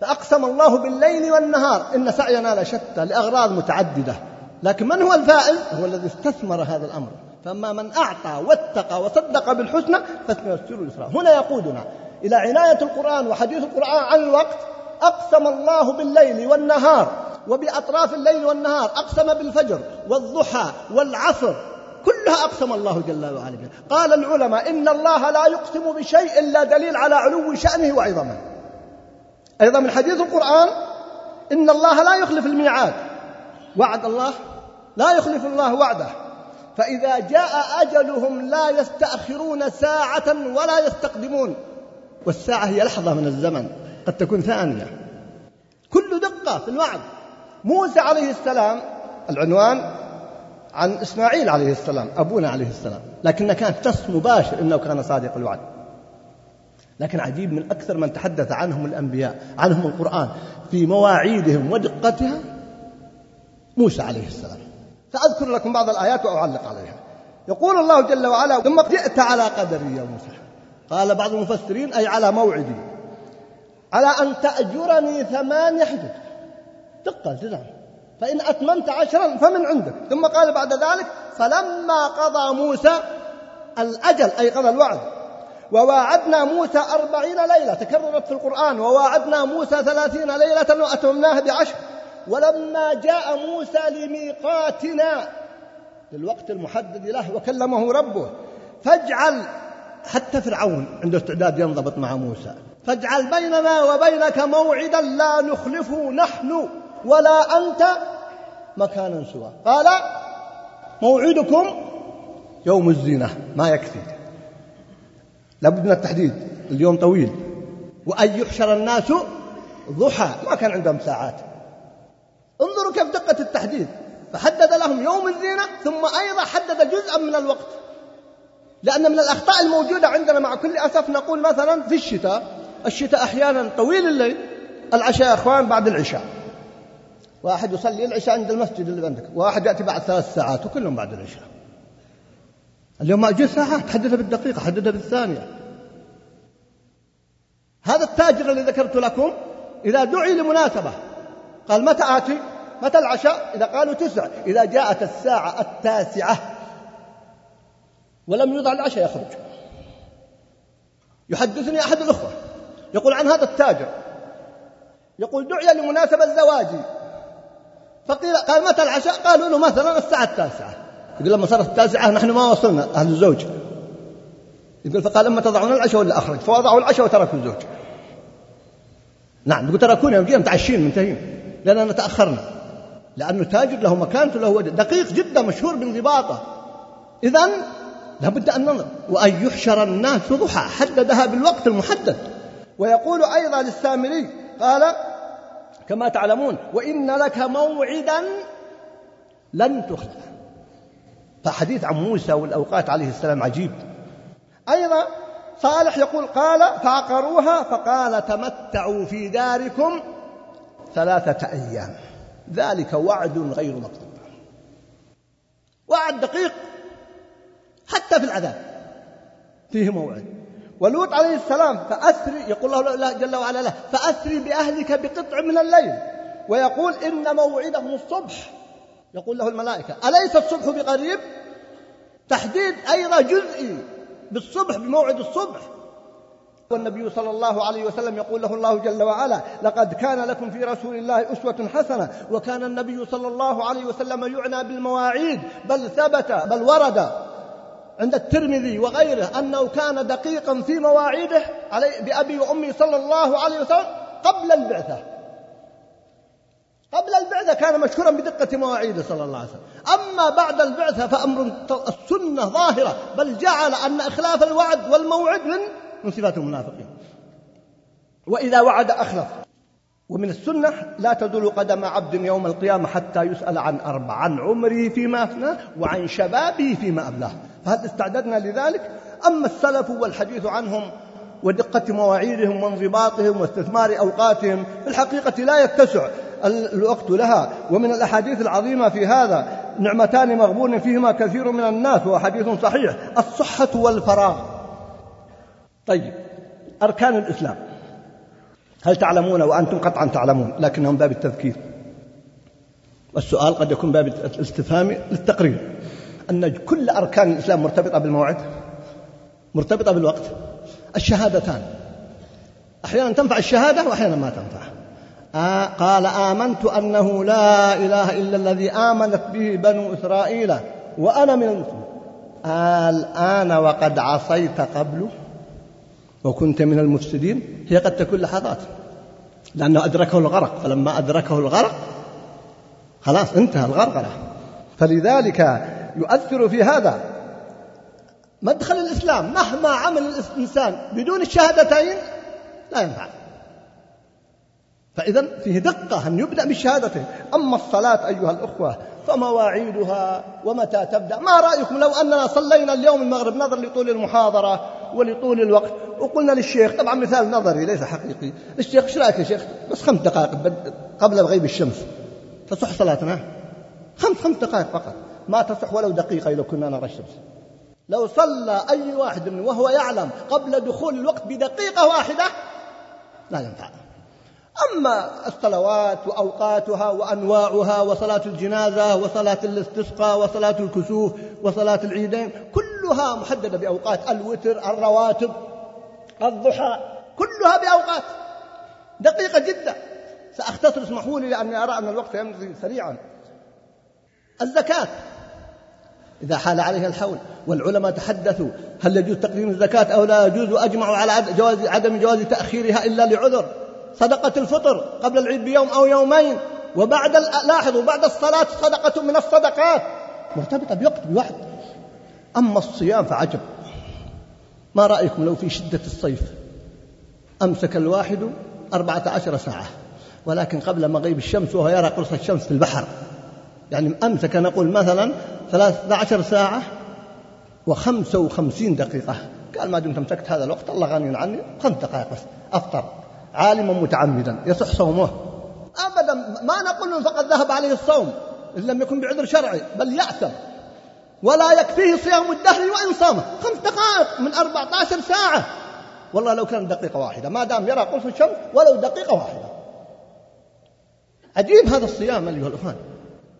فأقسم الله بالليل والنهار. إن سعينا لشتى لأغراض متعددة. لكن من هو الفائز؟ هو الذي استثمر هذا الأمر. فأما من أعطى واتقى وصدق بالحسنى فسنيسره اليسرى. هنا يقودنا إلى عناية القرآن وحديث القرآن عن الوقت. أقسم الله بالليل والنهار وبأطراف الليل والنهار أقسم بالفجر والضحى والعصر كلها أقسم الله جل وعلا قال العلماء إن الله لا يقسم بشيء إلا دليل على علو شأنه وعظمه. أيضا من حديث القرآن إن الله لا يخلف الميعاد. وعد الله؟ لا يخلف الله وعده. فإذا جاء أجلهم لا يستأخرون ساعة ولا يستقدمون. والساعة هي لحظة من الزمن. قد تكون ثانية. كل دقة في الوعد. موسى عليه السلام العنوان عن إسماعيل عليه السلام أبونا عليه السلام. لكن كانت نص مباشر إنه كان صادق الوعد. لكن عجيب من أكثر من تحدث عنهم الأنبياء عنهم القرآن في مواعيدهم ودقتها موسى عليه السلام. سأذكر لكم بعض الآيات وأعلق عليها. يقول الله جل وعلا ثم جئت على قدري يا موسى. قال بعض المفسرين أي على موعدي. على أن تأجرني ثمان حجج؟ دقة التزام فإن أتممت عشرا فمن عندك. ثم قال بعد ذلك فلما قضى موسى الأجل أي قضى الوعد وواعدنا موسى أربعين ليلة تكررت في القرآن وواعدنا موسى ثلاثين ليلة وأتممناها بعشر. ولما جاء موسى لميقاتنا للوقت المحدد له وكلمه ربه فاجعل حتى فرعون عنده استعداد ينضبط مع موسى. فاجعل بيننا وبينك موعدا لا نخلفه نحن ولا أنت مكانا سوى قال موعدكم يوم الزينة ما يكفي. لابد من التحديد اليوم طويل. وأن يحشر الناس ضحى ما كان عندهم ساعات. انظروا كيف دقة التحديد. فحدد لهم يوم الزينة ثم أيضا حدد جزءا من الوقت. لأن من الأخطاء الموجودة عندنا مع كل أسف نقول مثلا في الشتاء الشتاء أحيانا طويل الليل العشاء يا أخوان بعد العشاء. واحد يصلي العشاء عند المسجد اللي عندك واحد يأتي بعد ثلاث ساعات وكلهم بعد العشاء. اليوم أجل ساعات حددها بالدقيقة حددها بالثانية. هذا التاجر الذي ذكرت لكم إذا دعي لمناسبة قال متى آتي؟ متى العشاء؟ إذا قالوا تسع. إذا جاءت الساعة التاسعة ولم يوضع العشاء يخرج. يحدثني أحد الأخوة. يقول عن هذا التاجر. يقول دعي لمناسبة زواجي. فقيل قال متى العشاء؟ قالوا له مثلا الساعة التاسعة. يقول لما صارت التاسعة نحن ما وصلنا أهل الزوج. يقول فقال أما تضعون العشاء ولا أخرج؟ فوضعوا العشاء وتركوا الزوج. نعم يقول تركوني يوم متعشين منتهين. لأننا تأخرنا. لأنه تاجر له مكانته له وجه دقيق جدا مشهور بانضباطه إذا لابد أن ننظر. وأن يحشر الناس ضحى حددها بالوقت المحدد. ويقول أيضا للسامري قال كما تعلمون وإن لك موعدا لن تخلف. فحديث عن موسى والأوقات عليه السلام عجيب. أيضا صالح يقول قال فعقروها فقال تمتعوا في داركم ثلاثة أيام. ذلك وعد غير مكذوب وعد دقيق حتى في العذاب. فيه موعد. ولوط عليه السلام فأسري يقول الله جل وعلا له فأسري بأهلك بقطع من الليل. ويقول إن موعدهم الصبح. يقول له الملائكة أليس الصبح بقريب؟ تحديد أيضا جزئي بالصبح بموعد الصبح. والنبي صلى الله عليه وسلم يقول له الله جل وعلا لقد كان لكم في رسول الله أسوة حسنة وكان النبي صلى الله عليه وسلم يعنى بالمواعيد بل ثبت بل ورد. عند الترمذي وغيره أنه كان دقيقا في مواعيده علي بأبي وأمي صلى الله عليه وسلم قبل البعثة. قبل البعثة كان مشهورا بدقة مواعيده صلى الله عليه وسلم. أما بعد البعثة فأمر السنة ظاهرة بل جعل أن إخلاف الوعد والموعد من من صفات المنافقين. وإذا وعد أخلف. ومن السنة لا تزول قدم عبد يوم القيامة حتى يسأل عن أربع عن عمره فيما أفناه وعن شبابه فيما أبلاه. فهل استعددنا لذلك؟ أما السلف والحديث عنهم ودقة مواعيدهم وانضباطهم واستثمار أوقاتهم في الحقيقة لا يتسع الوقت لها. ومن الأحاديث العظيمة في هذا نعمتان مغبون فيهما كثير من الناس وهو حديث صحيح الصحة والفراغ. طيب أركان الإسلام. هل تعلمون وأنتم قطعا تعلمون لكنهم باب التذكير. والسؤال قد يكون باب الاستفهام للتقرير. أن كل أركان الإسلام مرتبطة بالموعد مرتبطة بالوقت. الشهادتان. أحيانا تنفع الشهادة وأحيانا ما تنفع. آه قال آمنت أنه لا إله إلا الذي آمنت به بنو إسرائيل وأنا من المسلمين. آه الآن وقد عصيت قبل وكنت من المفسدين. هي قد تكون لحظات. لأنه أدركه الغرق. فلما أدركه الغرق خلاص انتهى الغرغرة. فلذلك يؤثر في هذا. مدخل الإسلام مهما عمل الإنسان بدون الشهادتين لا ينفع. فإذا فيه دقة أن يبدأ بالشهادتين. أما الصلاة أيها الأخوة فمواعيدها ومتى تبدأ؟ ما رأيكم لو أننا صلينا اليوم المغرب نظر لطول المحاضرة ولطول الوقت؟ وقلنا للشيخ طبعا مثال نظري ليس حقيقي. الشيخ إيش رأيك يا شيخ؟ بس خمس دقائق قبل غيب الشمس. تصح صلاتنا. خمس خمس دقائق فقط. ما تصح ولو دقيقة لو كنا نرى الشمس. لو صلى أي واحد وهو يعلم قبل دخول الوقت بدقيقة واحدة لا ينفع. أما الصلوات وأوقاتها وأنواعها وصلاة الجنازة وصلاة الاستسقاء وصلاة الكسوف وصلاة العيدين كلها محددة بأوقات الوتر الرواتب الضحى كلها بأوقات. دقيقة جدا. سأختصر اسمحوا لي لأني أرى أن الوقت يمضي سريعا. الزكاة. إذا حال عليها الحول. والعلماء تحدثوا هل يجوز تقديم الزكاة أو لا؟ يجوز وأجمعوا على جواز عدم جواز تأخيرها إلا لعذر. صدقة الفطر قبل العيد بيوم أو يومين. وبعد لاحظوا بعد الصلاة صدقة من الصدقات. مرتبطة بوقت بوقت أما الصيام فعجب. ما رأيكم لو في شدة الصيف؟ أمسك الواحد أربعة عشر ساعة. ولكن قبل مغيب الشمس وهو يرى قرص الشمس في البحر. يعني أمسك نقول مثلا ثلاثة عشر ساعة وخمسة وخمسين دقيقة. قال ما دمت أمسكت هذا الوقت الله غني عني خمس دقائق بس أفطر. عالما متعمدا يصح صومه. أبدا ما نقول فقد ذهب عليه الصوم إن لم يكن بعذر شرعي بل يأثم. ولا يكفيه صيام الدهر وإن صامه. خمس دقائق من أربعة عشر ساعة. والله لو كان دقيقة واحدة ما دام يرى قرص الشمس ولو دقيقة واحدة. عجيب هذا الصيام أيها الأخوان.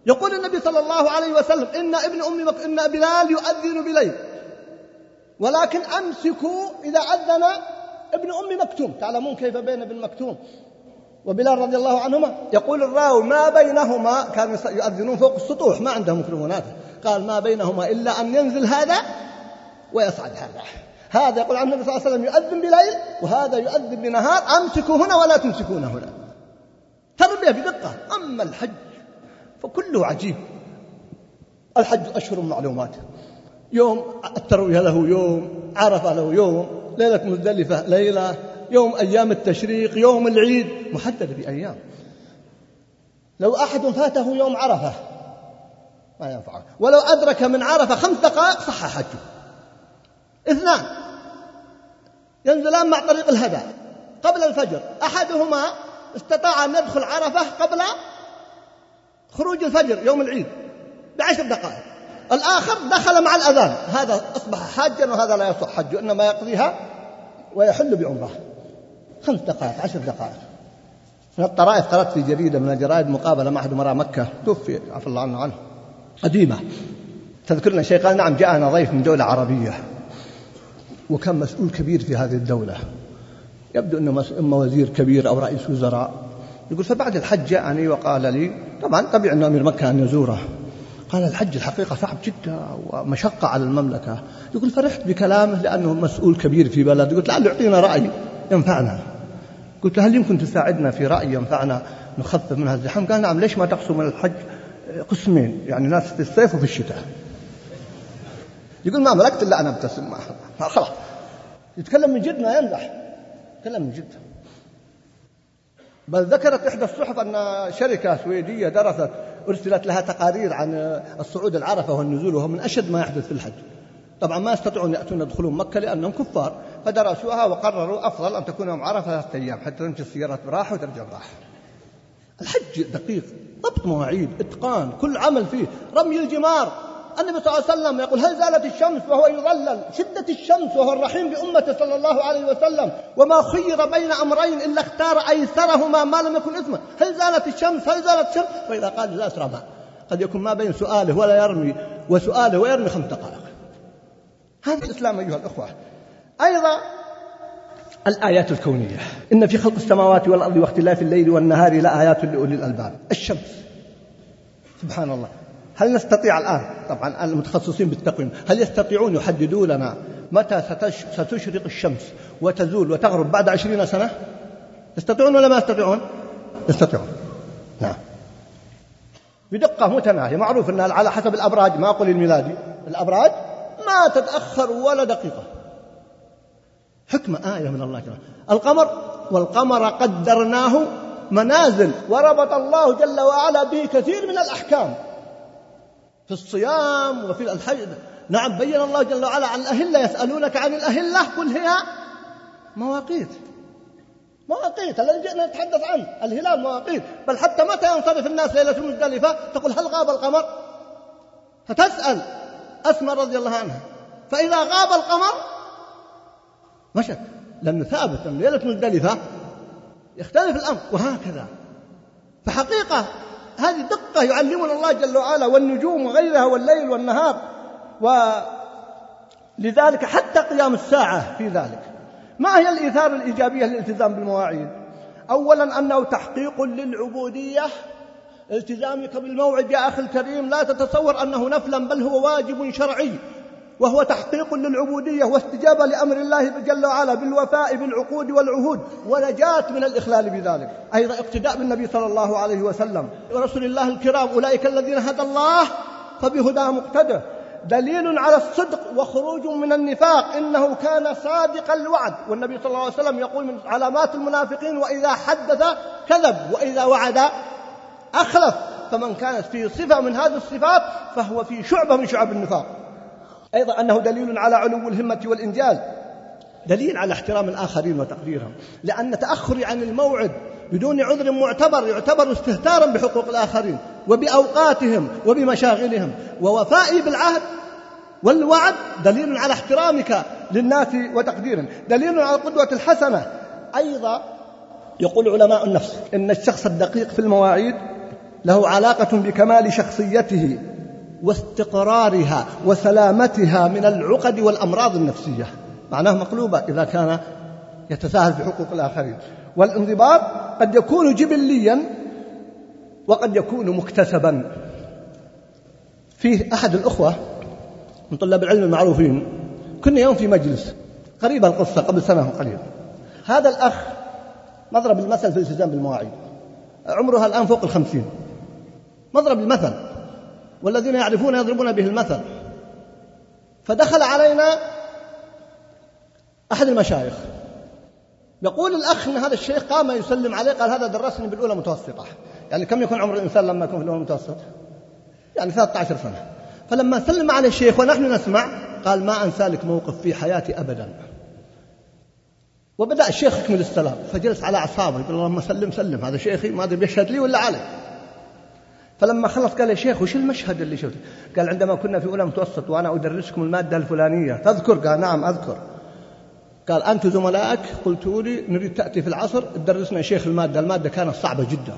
يقول النبي صلى الله عليه وسلم إن ابن أم مك... إن بلال يؤذن بليل. ولكن أمسكوا إذا أذن ابن أم مكتوم. تعلمون كيف بين ابن مكتوم وبلال رضي الله عنهما؟ يقول الراوي ما بينهما كانوا يؤذنون فوق السطوح ما عندهم ميكروفونات قال ما بينهما إلا أن ينزل هذا ويصعد هذا. هذا يقول عن النبي صلى الله عليه وسلم يؤذن بليل وهذا يؤذن بنهار أمسكوا هنا ولا تمسكون هنا. تربية بدقة. أما الحج فكله عجيب. الحج أشهر معلومات يوم التروية له يوم عرفة له يوم ليلة مزدلفة ليلة يوم أيام التشريق يوم العيد محدد بأيام. لو أحد فاته يوم عرفة ما ينفعه. ولو أدرك من عرفة خمس دقائق صح حجه. اثنان. ينزلان مع طريق الهدى. قبل الفجر. أحدهما استطاع أن يدخل عرفة قبل خروج الفجر يوم العيد بعشر دقائق. الآخر دخل مع الأذان. هذا أصبح حاجا وهذا لا يصح. حجه إنما يقضيها ويحل بعمرة. خمس دقائق عشر دقائق. من الطرائف قرأت في جريدة من الجرائد مقابلة مع أحد أمراء مكة. توفي عفى الله عنه عنه قديمة. تذكرنا شيء قال نعم جاءنا ضيف من دولة عربية. وكان مسؤول كبير في هذه الدولة. يبدو أنه إما وزير كبير أو رئيس وزراء. يقول فبعد الحج جاءني وقال لي طبعا طبيعي أنه أمير مكة أن يزوره. قال الحج الحقيقة صعب جدا ومشقة على المملكة. يقول فرحت بكلامه لأنه مسؤول كبير في بلد قلت لعله يعطينا رأي ينفعنا. قلت هل يمكن تساعدنا في رأي ينفعنا نخفف من هذا الزحام؟ قال نعم ليش ما تقسم الحج قسمين؟ يعني ناس في الصيف وفي الشتاء. يقول ما ملكت إلا أنا أبتسم. خلاص. يتكلم من جد ما يمزح يتكلم من جد. بل ذكرت إحدى الصحف أن شركة سويدية درست أرسلت لها تقارير عن الصعود العرفة والنزول وهو من أشد ما يحدث في الحج. طبعا ما يستطيعون يأتون يدخلون مكة لأنهم كفار فدرسوها وقرروا أفضل أن تكون يوم عرفة ثلاثة أيام حتى تمشي السيارات براحة وترجع براحة. الحج دقيق ضبط مواعيد إتقان كل عمل فيه رمي الجمار. النبي صلى الله عليه وسلم يقول هل زالت الشمس وهو يظلل؟ شدة الشمس وهو الرحيم بأمته صلى الله عليه وسلم. وما خير بين أمرين إلا اختار أيسرهما ما لم يكن إثما. هل زالت الشمس؟ هل زالت الشمس؟ فإذا قال لا أسرع قد يكون ما بين سؤاله ولا يرمي وسؤاله ويرمي خمس دقائق. هذا الإسلام أيها الأخوة. أيضا الآيات الكونية. إن في خلق السماوات والأرض وإختلاف الليل والنهار لآيات لأولي الألباب. الشمس. سبحان الله. هل نستطيع الآن؟ طبعا المتخصصين بالتقويم هل يستطيعون يحددوا لنا متى ستشرق الشمس وتزول وتغرب بعد عشرين سنة؟ يستطيعون ولا ما يستطيعون؟ يستطيعون. نعم. بدقة متناهية معروف أنها على حسب الأبراج ما أقول الميلادي. الأبراج ما تتأخر ولا دقيقة. حكمة آية من الله تعالى القمر والقمر قدرناه منازل وربط الله جل وعلا به كثير من الأحكام. في الصيام وفي الحج. نعم بين الله جل وعلا عن الأهلة يسألونك عن الأهلة قل هي مواقيت. مواقيت الذي جئنا نتحدث عنه الهلال؟ مواقيت. بل حتى متى ينصرف الناس ليلة مزدلفة تقول هل غاب القمر؟ فتسأل أسمى رضي الله عنها. فإذا غاب القمر مشت لأنه ثابت أن ليلة مزدلفة يختلف الأمر وهكذا. فحقيقة هذه دقة يعلمنا الله جل وعلا والنجوم وغيرها والليل والنهار ولذلك حتى قيام الساعة في ذلك. ما هي الإيثار الإيجابية للالتزام بالمواعيد؟ أولا أنه تحقيق للعبودية التزامك بالموعد يا أخي الكريم لا تتصور أنه نفلا بل هو واجب شرعي. وهو تحقيق للعبودية واستجابة لأمر الله جل وعلا بالوفاء بالعقود والعهود ونجاة من الإخلال بذلك. أيضا اقتداء بالنبي صلى الله عليه وسلم. ورسول الله الكرام أولئك الذين هدى الله فبهداه مقتدى دليل على الصدق وخروج من النفاق إنه كان صادق الوعد. والنبي صلى الله عليه وسلم يقول من علامات المنافقين وإذا حدث كذب وإذا وعد أخلف. فمن كانت فيه صفة من هذه الصفات فهو في شعبة من شعب النفاق. أيضا أنه دليل على علو الهمة والإنجاز. دليل على احترام الآخرين وتقديرهم. لأن تأخري عن الموعد بدون عذر معتبر يعتبر استهتارا بحقوق الآخرين وبأوقاتهم وبمشاغلهم. ووفائي بالعهد والوعد دليل على احترامك للناس وتقديرهم. دليل على القدوة الحسنة. أيضا يقول علماء النفس إن الشخص الدقيق في المواعيد له علاقة بكمال شخصيته. واستقرارها وسلامتها من العقد والأمراض النفسية. معناه مقلوبة إذا كان يتساهل في حقوق الآخرين. والانضباط قد يكون جبليا وقد يكون مكتسبا. فيه أحد الأخوة من طلاب العلم المعروفين كنا يوم في مجلس قريبة القصة قبل سنة قليل هذا الأخ مضرب المثل في الالتزام بالمواعيد. عمرها الآن فوق الخمسين. مضرب المثل. والذين يعرفون يضربون به المثل. فدخل علينا أحد المشايخ. يقول الأخ أن هذا الشيخ قام يسلم عليه قال هذا درسني بالأولى متوسطة. يعني كم يكون عمر الإنسان لما يكون في الأولى متوسط؟ يعني 13 سنة. فلما سلم على الشيخ ونحن نسمع قال ما أنسى لك موقف في حياتي أبدا. وبدأ الشيخ يكمل السلام. فجلس على أعصابه يقول اللهم سلم سلم. هذا شيخي ما أدري بيشهد لي ولا علي. فلما خلص قال يا شيخ وش المشهد اللي شفته؟ قال عندما كنا في أولى متوسط وأنا أدرسكم المادة الفلانية. تذكر؟ قال نعم أذكر. قال أنت زملائك؟ قلتوا لي نريد تأتي في العصر. تدرسنا شيخ المادة. المادة كانت صعبة جدا.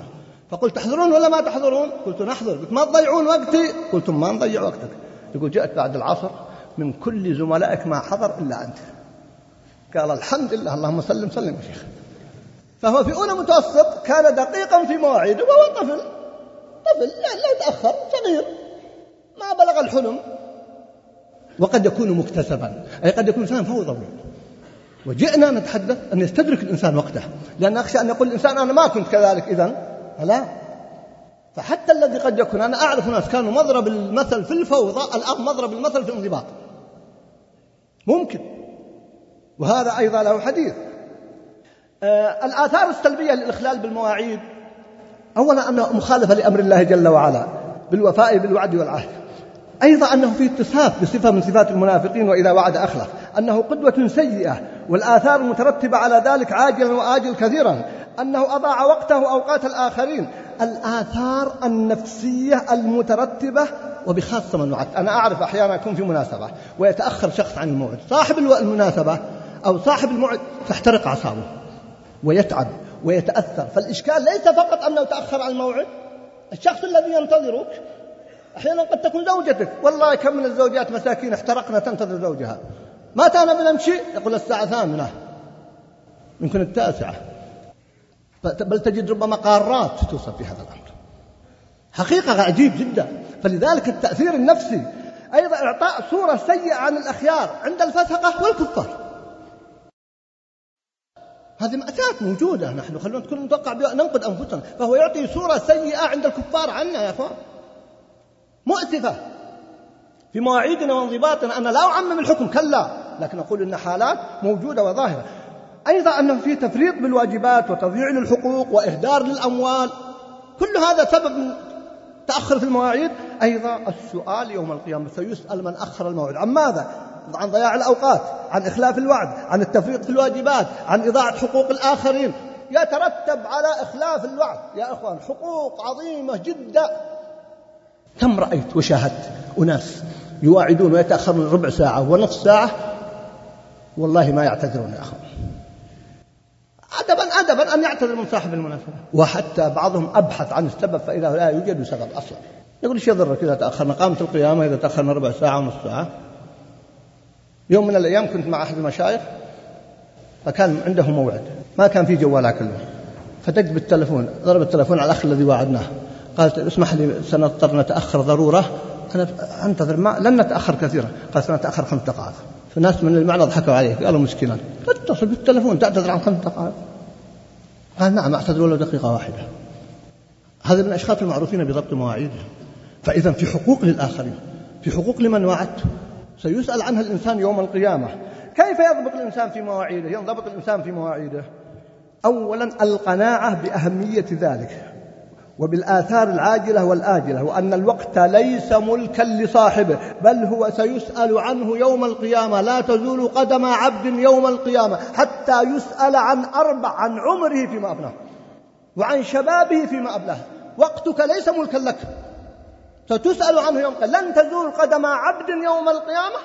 فقلت تحضرون ولا ما تحضرون؟ قلت نحضر. قلت ما تضيعون وقتي؟ قلتم ما نضيع وقتك. يقول جاءت بعد العصر من كل زملائك ما حضر إلا أنت. قال الحمد لله. اللهم سلم سلم يا شيخ. فهو في أولى متوسط كان دقيقا في مواعيده وهو طفل. طفل يعني لا يتأخر صغير. ما بلغ الحلم. وقد يكون مكتسبا أي قد يكون إنسان فوضوي. وجئنا نتحدث أن يستدرك الإنسان وقته. لأن أخشى أن يقول الإنسان أنا ما كنت كذلك إذا لا فحتى الذي قد يكون أنا أعرف ناس كانوا مضرب المثل في الفوضى الآن مضرب المثل في الانضباط. ممكن. وهذا أيضا له حديث. آه الآثار السلبية للإخلال بالمواعيد. أولا أنه مخالفة لأمر الله جل وعلا بالوفاء بالوعد والعهد. أيضا أنه في اتصاف بصفة من صفات المنافقين وإذا وعد أخلف أنه قدوة سيئة والآثار المترتبة على ذلك عاجلا وآجل كثيرا أنه أضاع وقته وأوقات الآخرين. الآثار النفسية المترتبة وبخاصة من وعد أنا أعرف أحيانا يكون في مناسبة ويتأخر شخص عن الموعد. صاحب المناسبة أو صاحب الموعد تحترق أعصابه ويتعب. ويتأثر. فالإشكال ليس فقط أنه تأخر عن الموعد. الشخص الذي ينتظرك أحيانا قد تكون زوجتك. والله كم من الزوجات مساكين احترقنا تنتظر زوجها. متى نمشي؟ يقول الساعة ثامنة. يمكن التاسعة. بل تجد ربما قارات توصف في هذا الأمر. حقيقة عجيب جدا. فلذلك التأثير النفسي أيضا إعطاء صورة سيئة عن الأخيار عند الفسقة والكفار. هذه مأساة موجودة. نحن خلونا نكون نتوقع ننقد أنفسنا. فهو يعطي صورة سيئة عند الكفار عنا يا أخوان. مؤسفة. في مواعيدنا وانضباطنا أنا لا أعمم الحكم كلا. لكن أقول إن حالات موجودة وظاهرة. أيضا أنه في تفريط بالواجبات وتضييع للحقوق وإهدار للأموال. كل هذا سبب تأخر في المواعيد. أيضا السؤال يوم القيامة. سيسأل من أخر الموعد. عن ماذا؟ عن ضياع الأوقات عن إخلاف الوعد عن التفريط في الواجبات عن إضاعة حقوق الآخرين. يترتب على إخلاف الوعد. يا أخوان حقوق عظيمة جدا. كم رأيت وشاهدت أناس يواعدون ويتأخرون ربع ساعة ونصف ساعة؟ والله ما يعتذرون يا أخوان. أدبا أدبا أن يعتذر من صاحب المناسبة. وحتى بعضهم أبحث عن السبب فإذا لا يوجد سبب أصلا. يقول إيش يضرك إذا تأخرنا؟ قامت القيامة إذا تأخرنا ربع ساعة ونصف ساعة. يوم من الأيام كنت مع أحد المشايخ فكان عنده موعد ما كان في جوالات كله فدق بالتلفون ضرب التلفون على الأخ الذي واعدناه. قالت اسمح لي سنضطر نتأخر ضرورة. أنا أنتظر ما لن نتأخر كثيرا. قال سنتأخر خمس دقائق. فناس من المعنى ضحكوا عليه. قالوا مسكينا. تتصل بالتلفون تعتذر عن خمس دقائق. قال نعم أعتذر ولو دقيقة واحدة. هذا من الأشخاص المعروفين بضبط مواعيدهم فإذا في حقوق للآخرين. في حقوق لمن وعدت. سيسأل عنها الإنسان يوم القيامة. كيف يضبط الإنسان في مواعيده؟ ينضبط الإنسان في مواعيده. أولا القناعة بأهمية ذلك وبالآثار العاجلة والآجلة وأن الوقت ليس ملكا لصاحبه بل هو سيسأل عنه يوم القيامة. لا تزول قدم عبد يوم القيامة حتى يسأل عن أربع عن عمره فيما أبناه وعن شبابه فيما أبلاه وقتك ليس ملكا لك. ستسأل عنه يوم لن تزول قدم عبد يوم القيامة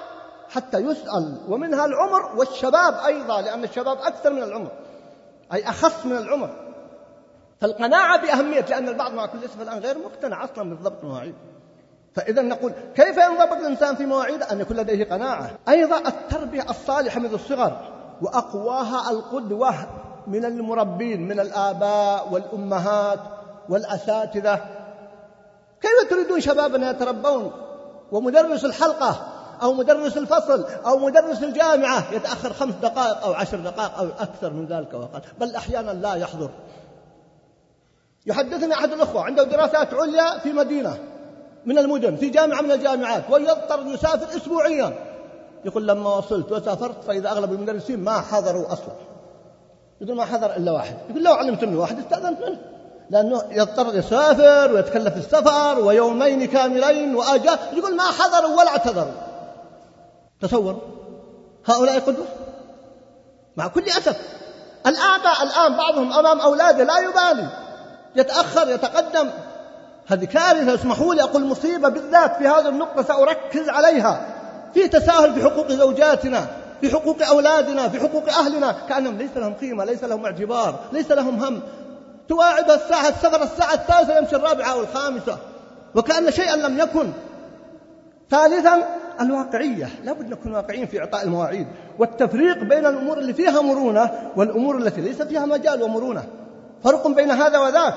حتى يسأل. ومنها العمر والشباب أيضا لأن الشباب أكثر من العمر. أي أخص من العمر. فالقناعة بأهمية لأن البعض مع كل اسم الآن غير مقتنع أصلا بالضبط المواعيد فإذا نقول كيف ينضبط الإنسان في مواعيده أن يكون لديه قناعة. أيضا التربية الصالحة منذ الصغر وأقواها القدوة من المربين من الآباء والأمهات والأساتذة. كيف تريدون شبابنا يتربون؟ ومدرس الحلقة أو مدرس الفصل أو مدرس الجامعة يتأخر خمس دقائق أو عشر دقائق أو أكثر من ذلك وأقل بل أحيانا لا يحضر. يحدثني أحد الأخوة عنده دراسات عليا في مدينة من المدن في جامعة من الجامعات ويضطر يسافر أسبوعيا. يقول لما وصلت وسافرت فإذا أغلب المدرسين ما حضروا أصلا. يقول ما حضر إلا واحد. يقول لو علمت منه واحد استأذنت منه. لأنه يضطر يسافر ويتكلف السفر ويومين كاملين وأجا يقول ما حضروا ولا اعتذروا. تصور. هؤلاء قدوة. مع كل أسف. الآباء الآن بعضهم أمام أولاده لا يبالي. يتأخر يتقدم. هذه كارثة. اسمحوا لي أقول مصيبة بالذات في هذه النقطة سأركز عليها. في تساهل في حقوق زوجاتنا في حقوق أولادنا في حقوق أهلنا. كأنهم ليس لهم قيمة ليس لهم اعتبار ليس لهم هم. تواعد الساعة السفر الساعة الثالثة يمشي الرابعة أو الخامسة وكأن شيئا لم يكن. ثالثا الواقعية. لابد نكون واقعيين في إعطاء المواعيد. والتفريق بين الأمور اللي فيها مرونة والأمور التي ليس فيها مجال ومرونة. فرق بين هذا وذاك.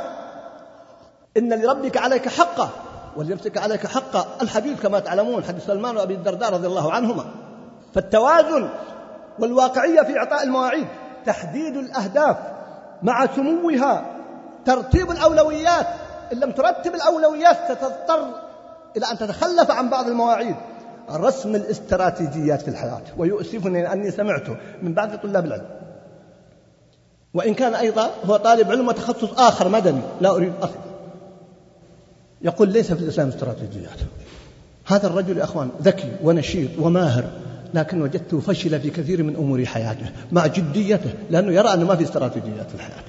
إن لربك عليك حقا ولنفسك عليك حقا الحديث كما تعلمون حديث سلمان وأبي الدرداء رضي الله عنهما. فالتوازن والواقعية في إعطاء المواعيد. تحديد الأهداف مع سموها. ترتيب الأولويات. إن لم ترتب الأولويات ستضطر إلى أن تتخلف عن بعض المواعيد. رسم الاستراتيجيات في الحياة. ويؤسفني أني سمعته من بعض طلاب العلم. وإن كان أيضا هو طالب علم وتخصص آخر مدني. لا أريد أصل يقول ليس في الإسلام استراتيجيات. هذا الرجل يا أخوان ذكي ونشيط وماهر. لكن وجدته فشل في كثير من أمور حياته. مع جديته. لأنه يرى أنه ما في استراتيجيات في الحياة.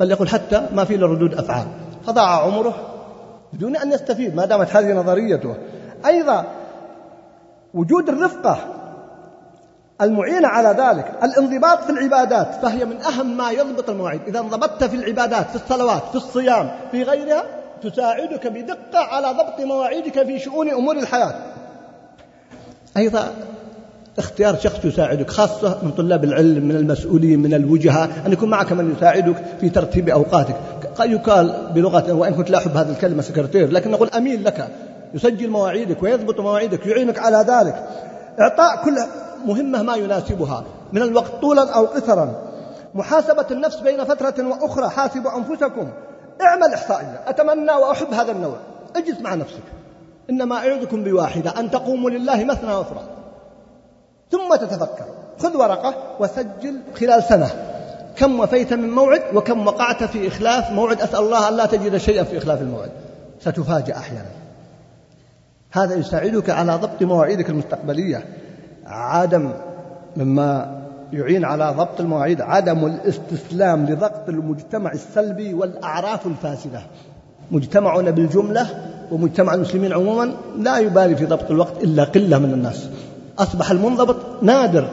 بل يقول حتى ما في ردود أفعال. فضاع عمره بدون أن يستفيد ما دامت هذه نظريته. أيضا وجود الرفقة المعينة على ذلك الانضباط في العبادات فهي من أهم ما يضبط المواعيد. إذا انضبطت في العبادات في الصلوات في الصيام في غيرها تساعدك بدقة على ضبط مواعيدك في شؤون أمور الحياة. أيضا اختيار شخص يساعدك خاصة من طلاب العلم من المسؤولين من الوجهاء أن يكون معك من يساعدك في ترتيب أوقاتك. يقال بلغة وإن كنت لا أحب هذه الكلمة سكرتير لكن نقول أمين لك. يسجل مواعيدك ويضبط مواعيدك يعينك على ذلك. إعطاء كل مهمة ما يناسبها من الوقت طولا أو قصرا محاسبة النفس بين فترة وأخرى حاسبوا أنفسكم. اعمل إحصائية. أتمنى وأحب هذا النوع. اجلس مع نفسك. إنما أعظكم بواحدة أن تقوموا لله مثنى وفراد ثم تتفكر خذ ورقة وسجل خلال سنة. كم وفيت من موعد وكم وقعت في إخلاف موعد. أسأل الله أن لا تجد شيئا في إخلاف الموعد. ستفاجأ أحيانا. هذا يساعدك على ضبط مواعيدك المستقبلية. عدم مما يعين على ضبط المواعيد. عدم الاستسلام لضغط المجتمع السلبي والأعراف الفاسدة. مجتمعنا بالجملة ومجتمع المسلمين عموما لا يبالي في ضبط الوقت إلا قلة من الناس. أصبح المنضبط نادر.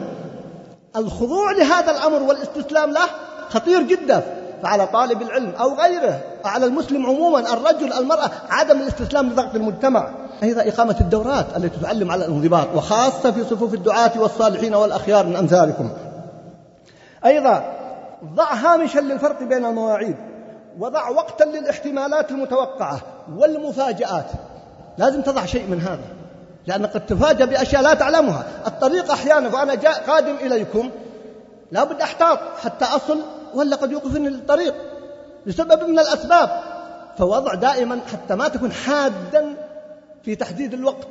الخضوع لهذا الأمر والاستسلام له خطير جدا. فعلى طالب العلم أو غيره على المسلم عموما الرجل المرأة عدم الاستسلام لضغط المجتمع. أيضا إقامة الدورات التي تعلم على الانضباط وخاصة في صفوف الدعاة والصالحين والأخيار من أمثالكم أيضا ضع هامشا للفرق بين المواعيد وضع وقتا للاحتمالات المتوقعة والمفاجآت. لازم تضع شيء من هذا. لأنك قد تفاجأ بأشياء لا تعلمها. الطريق أحيانا فأنا جاء قادم إليكم لابد أحتاط حتى أصل ولا قد يوقفني الطريق لسبب من الأسباب. فوضع دائما حتى ما تكون حادا في تحديد الوقت.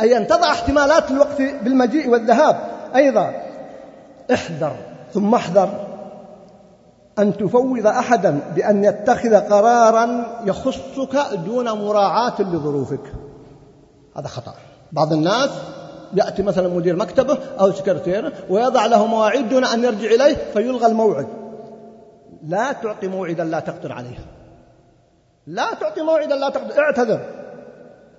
أي أن تضع احتمالات الوقت بالمجيء والذهاب. أيضا احذر ثم احذر. أن تفوض أحدا بأن يتخذ قرارا يخصك دون مراعاة لظروفك. هذا خطأ. بعض الناس يأتي مثلا مدير مكتبه أو سكرتيره ويضع له مواعيد دون أن يرجع إليه فيلغى الموعد. لا تعطي موعدا لا تقدر عليه. لا تعطي موعدا لا تقدر. اعتذر.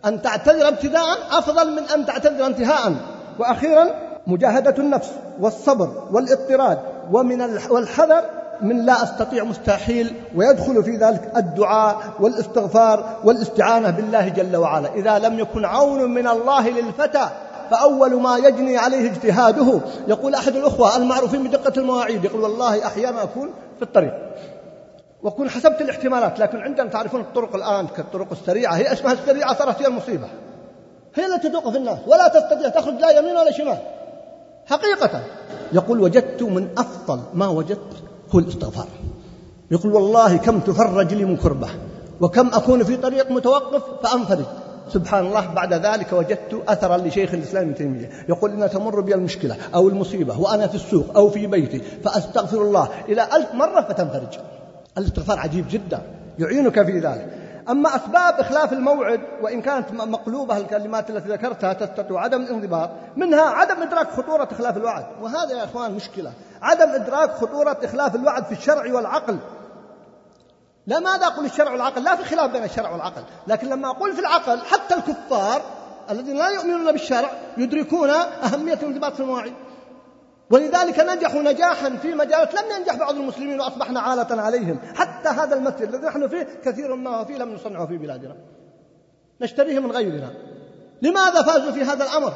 أن تعتذر ابتداء أفضل من أن تعتذر انتهاء. وأخيرا مجاهدة النفس والصبر والإضطراد ومن والحذر من لا أستطيع مستحيل ويدخل في ذلك الدعاء والإستغفار والاستعانة بالله جل وعلا. إذا لم يكن عون من الله للفتى فأول ما يجني عليه اجتهاده. يقول أحد الأخوة المعروفين بدقة المواعيد يقول والله أحيانا أكون في الطريق وأكون حسبت الاحتمالات لكن عندنا تعرفون الطرق الآن كالطرق السريعة هي اسمها السريعة صارت هي المصيبة. هي التي توقف الناس ولا تستطيع تخرج لا يمين ولا شمال. حقيقة. يقول وجدت من أفضل ما وجدت هو الاستغفار يقول والله كم تفرج لي من كربة وكم أكون في طريق متوقف فأنفرج. سبحان الله بعد ذلك وجدت أثرا لشيخ الإسلام ابن تيمية. يقول إن تمر بي المشكلة أو المصيبة وأنا في السوق أو في بيتي فأستغفر الله إلى ألف مرة فتنفرج. الاستغفار عجيب جدا يعينك في ذلك. أما أسباب إخلاف الموعد وإن كانت مقلوبة الكلمات التي ذكرتها تستطيع عدم الانضباط منها عدم إدراك خطورة إخلاف الوعد. وهذا يا إخوان مشكلة. عدم إدراك خطورة إخلاف الوعد في الشرع والعقل. لا ماذا أقول الشرع والعقل؟ لا في خلاف بين الشرع والعقل. لكن لما أقول في العقل حتى الكفار الذين لا يؤمنون بالشرع يدركون أهمية الانضباط في المواعيد. ولذلك نجحوا نجاحا في مجالات لم ينجح بعض المسلمين وأصبحنا عالة عليهم. حتى هذا المسجد الذي نحن فيه كثير ما فيه لم نصنعه في بلادنا. نشتريه من غيرنا. لماذا فازوا في هذا الأمر؟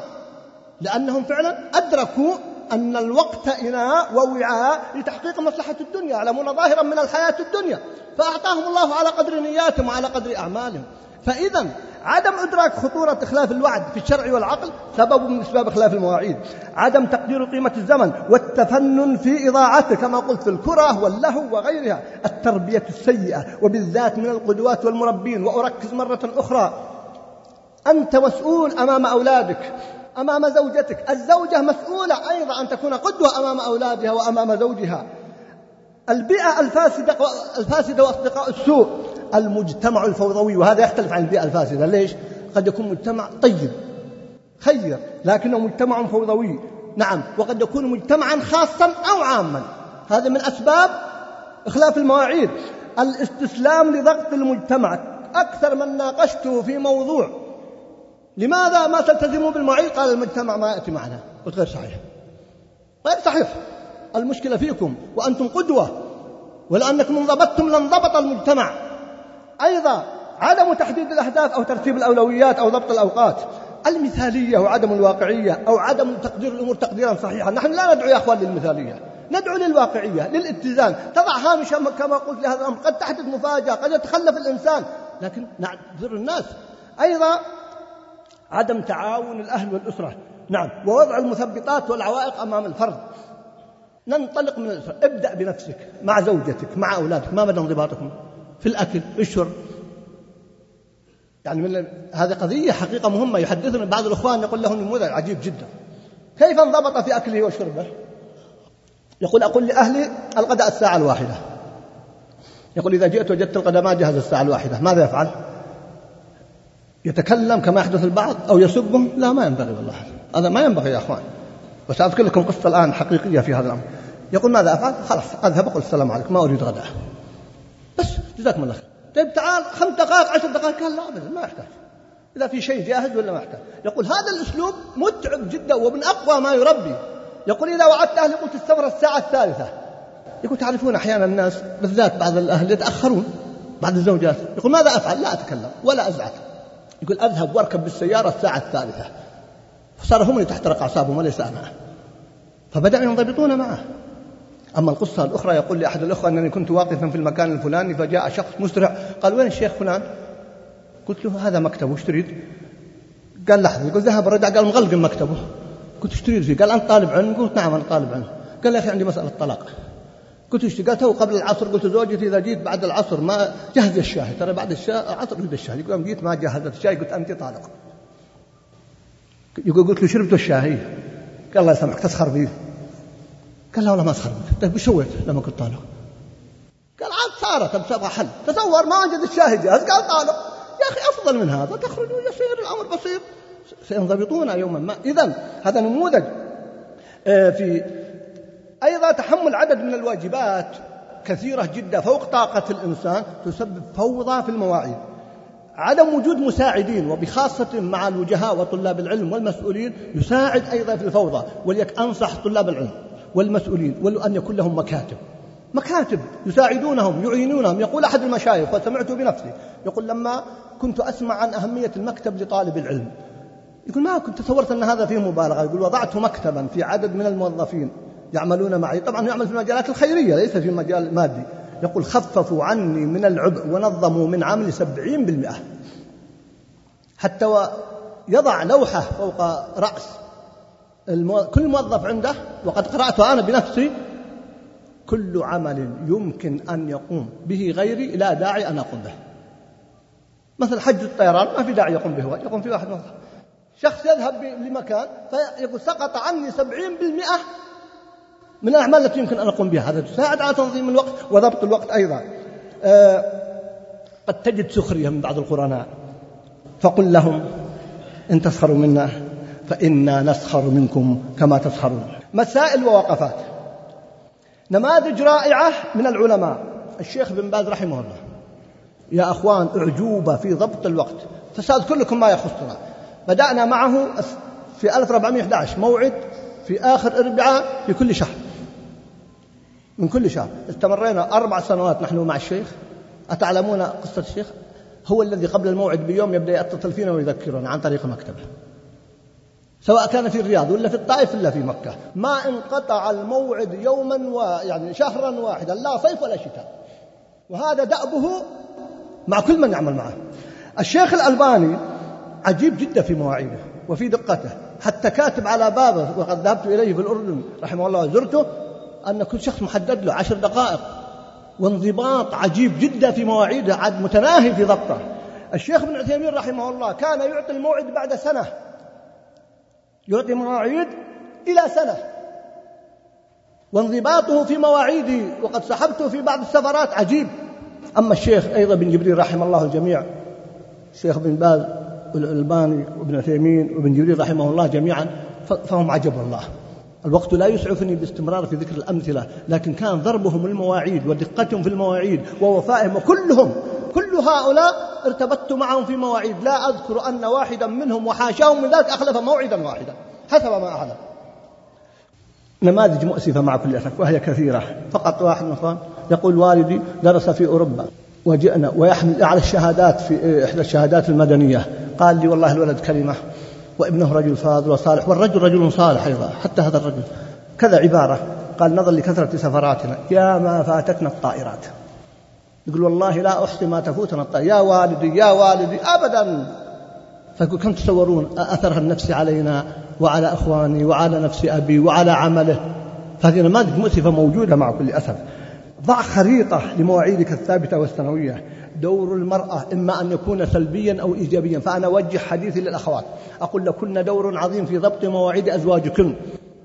لأنهم فعلا أدركوا أن الوقت إناء ووعاء لتحقيق مصلحة الدنيا. يعلمون ظاهرا من الحياة الدنيا. فأعطاهم الله على قدر نياتهم وعلى قدر أعمالهم. فإذا عدم إدراك خطورة إخلاف الوعد في الشرع والعقل سبب من أسباب إخلاف المواعيد. عدم تقدير قيمة الزمن والتفنن في إضاعته كما قلت في الكرة واللهو وغيرها. التربية السيئة وبالذات من القدوات والمربين. وأركز مرة أخرى. أنت مسؤول أمام أولادك أمام زوجتك. الزوجة مسؤولة أيضا أن تكون قدوة أمام أولادها وأمام زوجها. البيئة الفاسدة الفاسدة وأصدقاء السوء. المجتمع الفوضوي وهذا يختلف عن البيئة الفاسدة. ليش؟ قد يكون مجتمع طيب خير لكنه مجتمع فوضوي. نعم وقد يكون مجتمعا خاصا أو عاما. هذا من أسباب إخلاف المواعيد. الاستسلام لضغط المجتمع. أكثر من ناقشته في موضوع. لماذا ما تلتزموا بالمواعيد؟ قال المجتمع ما يأتي معنا. قلت غير صحيح. غير صحيح. المشكلة فيكم وأنتم قدوة. ولأنكم انضبطتم لانضبط المجتمع. أيضا عدم تحديد الأهداف أو ترتيب الأولويات أو ضبط الأوقات. المثالية وعدم الواقعية أو عدم تقدير الأمور تقديرا صحيحا. نحن لا ندعو يا أخوان للمثالية. ندعو للواقعية للاتزان. تضع هامشا كما قلت لهذا الأمر. قد تحدث مفاجأة قد يتخلف الإنسان. لكن نعذر الناس. أيضا عدم تعاون الأهل والأسرة. نعم. ووضع المثبطات والعوائق أمام الفرد. ننطلق من الأسرة. ابدأ بنفسك مع زوجتك مع أولادك. ما مدى انضباطكم في الأكل في الشرب يعني من هذه قضية حقيقة مهمة. يحدثنا بعض الإخوان يقول له نموذج عجيب جدا. كيف انضبط في أكله وشربه؟ يقول أقول لأهلي الغداء الساعة الواحدة. يقول إذا جئت وجدت الغداء ما جهز الساعة الواحدة. ماذا يفعل؟ يتكلم كما يحدث البعض أو يسبهم. لا ما ينبغي والله. هذا ما ينبغي يا أخوان. وسأذكر لكم قصة الآن حقيقية في هذا الأمر. يقول ماذا أفعل؟ خلاص أذهب أقول السلام عليكم ما أريد غداء. بس جزاكم الله خير. طيب تعال خمس دقائق عشر دقائق. قال لا أبدا ما يحتاج. إذا في شيء جاهز ولا ما يحتاج؟ يقول هذا الأسلوب متعب جدا ومن أقوى ما يربي. يقول إذا وعدت أهلي قلت السفرة الساعة الثالثة. يقول تعرفون أحيانا الناس بالذات بعض الأهل يتأخرون. بعض الزوجات يقول ماذا أفعل؟ لا أتكلم ولا أزعج. يقول أذهب وأركب بالسيارة الساعة الثالثة. فصار هم اللي تحترق أعصابهم وليس أنا. فبدأوا ينضبطون معه. أما القصة الأخرى يقول لي أحد الأخوة أنني كنت واقفا في المكان الفلاني فجاء شخص مسرع قال وين الشيخ فلان؟ قلت له هذا مكتبه وش تريد؟ قال لحظة يقول ذهب الرجع قال مغلق مكتبه قلت إيش تريد فيه؟ قال أنت طالب علم؟ قلت نعم أنا طالب علم. قال يا أخي عندي مسألة طلاق. قلت إيش قال تو قبل العصر قلت زوجتي إذا جيت بعد العصر ما جهز الشاي. ترى بعد العصر يريد الشاي. يقول جيت ما جهزت الشاي قلت أنت طالق. يقول قلت له شربت الشاي؟ قال الله يسامحك تسخر بي. قال لا والله ما اسخر طيب وش سويت لما كنت طالق؟ قال عاد صارت بسبب حل. تصور ما وجد الشاهد جاهز. قال طالق يا أخي أفضل من هذا تخرج ويصير الأمر بسيط. سينضبطون يوما. ما إذا هذا نموذج. آه، في أيضا تحمل عدد من الواجبات كثيرة جدا فوق طاقة الإنسان تسبب فوضى في المواعيد. عدم وجود مساعدين وبخاصة مع الوجهاء وطلاب العلم والمسؤولين يساعد أيضا في الفوضى وليك أنصح طلاب العلم. والمسؤولين وأن يكون لهم مكاتب. مكاتب يساعدونهم يعينونهم. يقول أحد المشايخ وسمعته بنفسي يقول لما كنت أسمع عن أهمية المكتب لطالب العلم يقول ما كنت تصورت أن هذا فيه مبالغة؟ يقول وضعت مكتبا في عدد من الموظفين يعملون معي. طبعا يعمل في المجالات الخيرية ليس في المجال المادي يقول خففوا عني من العبء ونظموا من عملي سبعين بالمئة. حتى يضع لوحة فوق رأس المو... كل موظف عنده وقد قرأته أنا بنفسي كل عمل يمكن أن يقوم به غيري لا داعي أن أقوم به. مثل حج الطيران ما في داعي يقوم به يقوم فيه واحد. موظف شخص يذهب لمكان فيقول سقط عني سبعين بالمئة من الأعمال التي يمكن أن أقوم بها. هذا تساعد على تنظيم الوقت وضبط الوقت أيضا. آه قد تجد سخرية من بعض القرناء فقل لهم إن تسخروا منا فإنا نسخر منكم كما تسخرون. مسائل ووقفات. نماذج رائعة من العلماء. الشيخ بن باز رحمه الله. يا أخوان أعجوبة في ضبط الوقت. فسأذكر لكم ما يخصنا بدأنا معه في 1411 موعد في آخر أربعاء في كل شهر. من كل شهر. استمرينا أربع سنوات نحن مع الشيخ. أتعلمون قصة الشيخ؟ هو الذي قبل الموعد بيوم يبدأ يتصل فينا ويذكرنا عن طريق مكتبه. سواء كان في الرياض ولا في الطائف ولا في مكة. ما انقطع الموعد يوما ويعني شهرا واحدا لا صيف ولا شتاء. وهذا دأبه مع كل من يعمل معه. الشيخ الألباني عجيب جدا في مواعيده وفي دقته. حتى كاتب على بابه وقد ذهبت إليه في الأردن رحمه الله وزرته أن كل شخص محدد له عشر دقائق. وانضباط عجيب جدا في مواعيده عاد متناهي في ضبطه. الشيخ ابن عثيمين رحمه الله كان يعطي الموعد بعد سنة. يعطي مواعيد إلى سنة. وانضباطه في مواعيده وقد سحبته في بعض السفرات. عجيب. أما الشيخ أيضا بن جبريل رحم الله الجميع الشيخ بن باز والألباني وابن عثيمين وابن جبريل رحمه الله جميعا فهم عجب الله الوقت لا يسعفني باستمرار في ذكر الأمثلة لكن كان ضربهم المواعيد ودقتهم في المواعيد ووفائهم وكلهم كل هؤلاء ارتبطت معهم في مواعيد. لا أذكر أن واحدا منهم وحاشاهم من ذلك أخلف موعدا واحدا. حسب ما أعلم نماذج مؤسفة مع كل أسف وهي كثيرة. فقط واحد مثلا يقول والدي درس في أوروبا وجئنا ويحمل على الشهادات في إحدى الشهادات المدنية. قال لي والله الولد كلمة وابنه رجل فاضل وصالح والرجل رجل صالح أيضا حتى هذا الرجل. كذا عبارة. قال نظر لكثرة سفراتنا. يا ما فاتتنا الطائرات. يقول والله لا أحصي ما تفوتنا الطائرات يا والدي يا والدي أبدا. فيقول كم تصورون أثرها النفسي علينا وعلى أخواني وعلى نفس أبي وعلى عمله. فهذه نماذج مؤسفة موجودة مع كل أسف. ضع خريطة لمواعيدك الثابتة والسنوية دور المرأة إما أن يكون سلبيا أو إيجابيا. فأنا أوجه حديثي للأخوات. أقول لكن دور عظيم في ضبط مواعيد أزواجكن.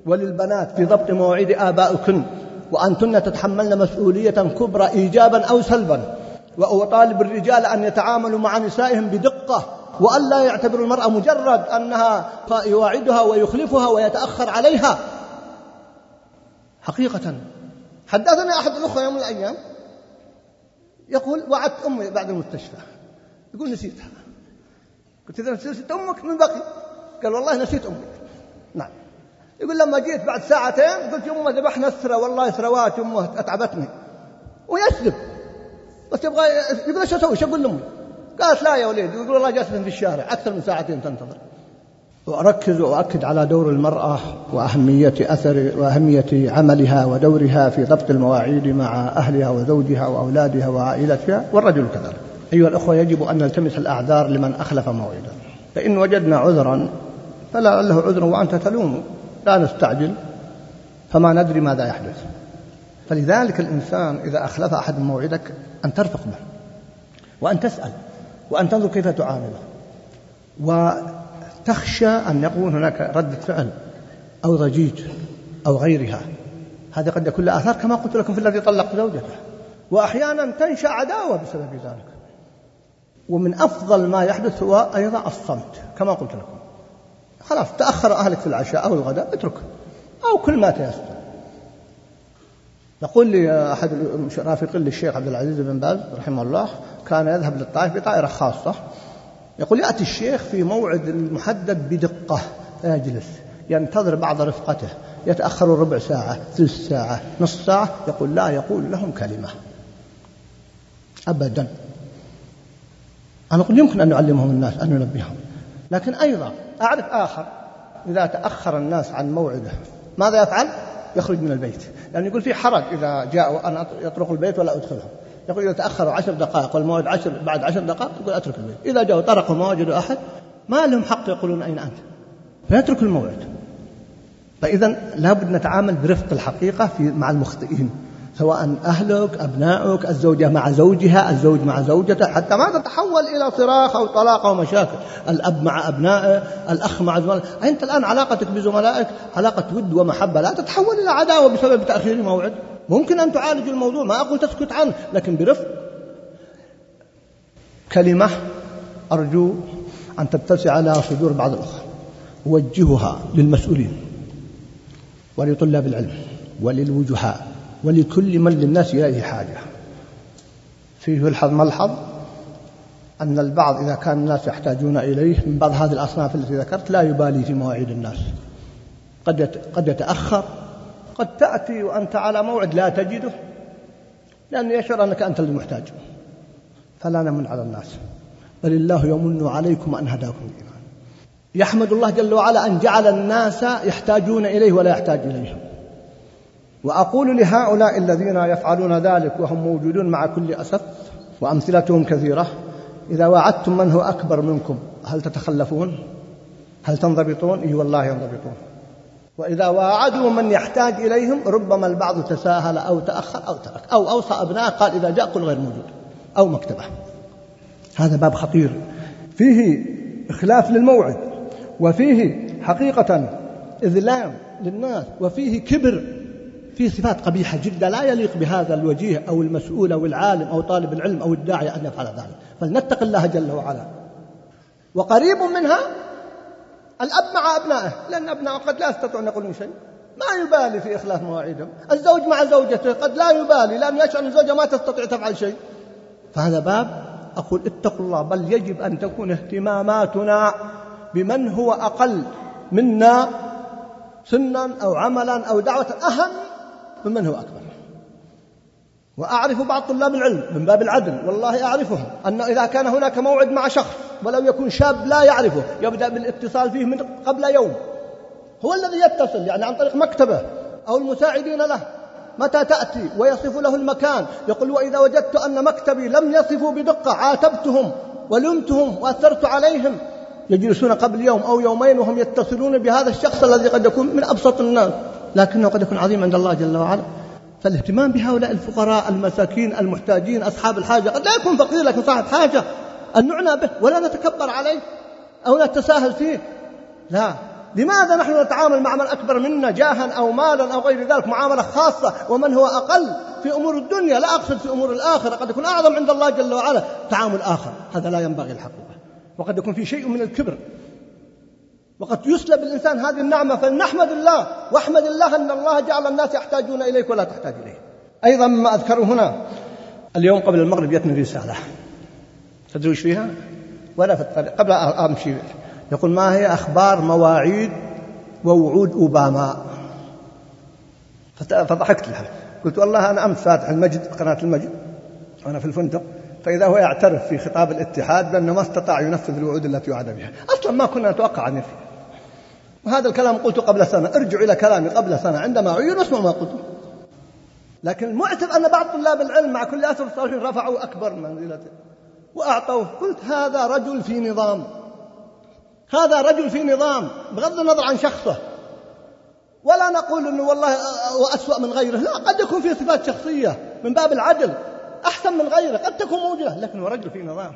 وللبنات في ضبط مواعيد آبائكن وأنتن تتحملن مسؤولية كبرى إيجابا أو سلبا. وأطالب الرجال أن يتعاملوا مع نسائهم بدقة وأن لا يعتبر المرأة مجرد أنها يواعدها ويخلفها ويتأخر عليها. حقيقة. حدثني أحد الأخوة يوم من الأيام يقول وعدت أمي بعد المستشفى. يقول نسيتها. قلت إذا نسيت أمك من بقي قال والله نسيت أمي نعم. يقول لما جيت بعد ساعتين قلت يمه ذبحنا الثرى والله ثروات يمه أتعبتني. ويكذب بس يبغى يقول إيش أسوي؟ إيش أقول لامي؟ قالت لا يا وليد يقول والله جالسة في الشارع أكثر من ساعتين تنتظر. وأركز وأؤكد على دور المرأة وأهمية أثر وأهمية عملها ودورها في ضبط المواعيد مع أهلها وزوجها وأولادها وعائلتها والرجل كذلك. أيها الأخوة يجب أن نلتمس الأعذار لمن أخلف موعدا. فإن وجدنا عذرا فلا له عذر وأنت تلوم لا نستعجل فما ندري ماذا يحدث. فلذلك الإنسان إذا أخلف أحد موعدك أن ترفق به وأن تسأل وأن تنظر كيف تعامله وتخشى أن يكون هناك ردة فعل أو ضجيج أو غيرها. هذا قد يكون له آثار كما قلت لكم في الذي طلق زوجته. وأحيانا تنشأ عداوة بسبب ذلك. ومن أفضل ما يحدث هو أيضا الصمت كما قلت لكم. خلاص تأخر أهلك في العشاء أو الغداء اتركه أو كل ما تيسر. يقول لي أحد رافقين للشيخ عبد العزيز بن باز رحمه الله كان يذهب للطائف بطائرة خاصة. يقول يأتي الشيخ في موعد المحدد بدقة يجلس. ينتظر بعض رفقته. يتأخر ربع ساعة ثلث ساعة نصف ساعة. يقول لا يقول لهم كلمة. أبدا. أنا أقول يمكن أن نعلمهم الناس أن ننبههم لكن أيضا أعرف آخر إذا تأخر الناس عن موعده ماذا يفعل؟ يخرج من البيت. لأنه يقول في حرج إذا جاءوا أنا يطرق البيت ولا أدخلهم يقول إذا تأخروا عشر دقائق والموعد عشر بعد عشر دقائق يقول أترك البيت. إذا جاءوا طرقوا ما وجدوا أحد ما لهم حق يقولون أين أنت؟ فيترك الموعد. فإذا لابد نتعامل برفق الحقيقة في مع المخطئين. سواء أهلك أبنائك الزوجة مع زوجها الزوج مع زوجته حتى ما تتحول إلى صراخ أو طلاق أو مشاكل. الأب مع أبنائه الأخ مع زملائه أنت الآن علاقتك بزملائك علاقة ود ومحبة لا تتحول إلى عداوة بسبب تأخير موعد ممكن أن تعالج الموضوع ما أقول تسكت عنه لكن برفق. كلمة أرجو أن تتسع على صدور بعض الأخوة. وجهها للمسؤولين ولطلاب العلم وللوجهاء. ولكل من للناس إليه حاجة. فيه الحظ ملحظ أن البعض إذا كان الناس يحتاجون إليه من بعض هذه الأصناف التي ذكرت لا يبالي في مواعيد الناس. قد قد يتأخر قد تأتي وأنت على موعد لا تجده لأنه يشعر أنك أنت المحتاج. فلا نمن على الناس. بل الله يمن عليكم أن هداكم الإيمان. يحمد الله جل وعلا أن جعل الناس يحتاجون إليه ولا يحتاج إليهم وأقول لهؤلاء الذين يفعلون ذلك وهم موجودون مع كل أسف وأمثلتهم كثيرة إذا وعدتم من هو أكبر منكم هل تتخلفون؟ هل تنضبطون؟ إي والله ينضبطون وإذا واعدوا من يحتاج إليهم ربما البعض تساهل أو تأخر أو ترك أو أوصى أبناء قال إذا جاء كل غير موجود أو مكتبة هذا باب خطير فيه إخلاف للموعد وفيه حقيقة إذلام للناس وفيه كبر في صفات قبيحة جدا لا يليق بهذا الوجيه أو المسؤول أو العالم أو طالب العلم أو الداعية أن يفعل ذلك. فلنتق الله جل وعلا. وقريب منها الأب مع أبنائه لأن أبنائه قد لا يستطيعون يقولون شيء. ما يبالي في إخلاف مواعيدهم. الزوج مع زوجته قد لا يبالي لأنه يشعر أن الزوجة ما تستطيع تفعل شيء. فهذا باب أقول اتقوا الله بل يجب أن تكون اهتماماتنا بمن هو أقل منا سنا أو عملا أو دعوة أهم ممن هو أكبر. وأعرف بعض طلاب العلم من باب العدل والله أعرفهم أن إذا كان هناك موعد مع شخص ولو يكون شاب لا يعرفه يبدأ بالاتصال فيه من قبل يوم. هو الذي يتصل يعني عن طريق مكتبه أو المساعدين له. متى تأتي؟ ويصف له المكان. يقول وإذا وجدت أن مكتبي لم يصفوا بدقة عاتبتهم ولمتهم وأثرت عليهم. يجلسون قبل يوم أو يومين وهم يتصلون بهذا الشخص الذي قد يكون من أبسط الناس لكنه قد يكون عظيم عند الله جل وعلا. فالاهتمام بهؤلاء الفقراء المساكين المحتاجين أصحاب الحاجة قد لا يكون فقير لكن صاحب حاجة أن نعنى به ولا نتكبر عليه أو نتساهل فيه. لا. لماذا نحن نتعامل مع من أكبر منا جاها أو مالا أو غير ذلك معاملة خاصة ومن هو أقل في أمور الدنيا؟ لا أقصد في أمور الآخرة قد يكون أعظم عند الله جل وعلا. تعامل آخر هذا لا ينبغي الحقيقة. وقد يكون في شيء من الكبر. وقد يسلب الإنسان هذه النعمة فلنحمد الله واحمد الله أن الله جعل الناس يحتاجون إليك ولا تحتاج إليه. أيضا ما أذكره هنا اليوم قبل المغرب جتني رسالة. تدري فيها؟ ولا في الطريق. قبل أمشي. يقول ما هي أخبار مواعيد ووعود أوباما؟ فضحكت لها. قلت والله أنا أمس فاتح المجد قناة المجد وأنا في الفندق. فإذا هو يعترف في خطاب الاتحاد بأنه ما استطاع ينفذ الوعود التي وعد بها. أصلا ما كنا نتوقع أن يفعل. وهذا الكلام قلته قبل سنة. ارجعوا إلى كلامي قبل سنة. عندما عين واسمعوا ما قلته. لكن المعتب أن بعض طلاب العلم مع كل أسف الصالحين رفعوا أكبر منزلته وأعطوه. قلت هذا رجل في نظام. هذا رجل في نظام. بغض النظر عن شخصه. ولا نقول إنه والله واسوا من غيره. لا قد يكون في صفات شخصية من باب العدل. أحسن من غيره قد تكون موجودة. لكن هو رجل في نظام.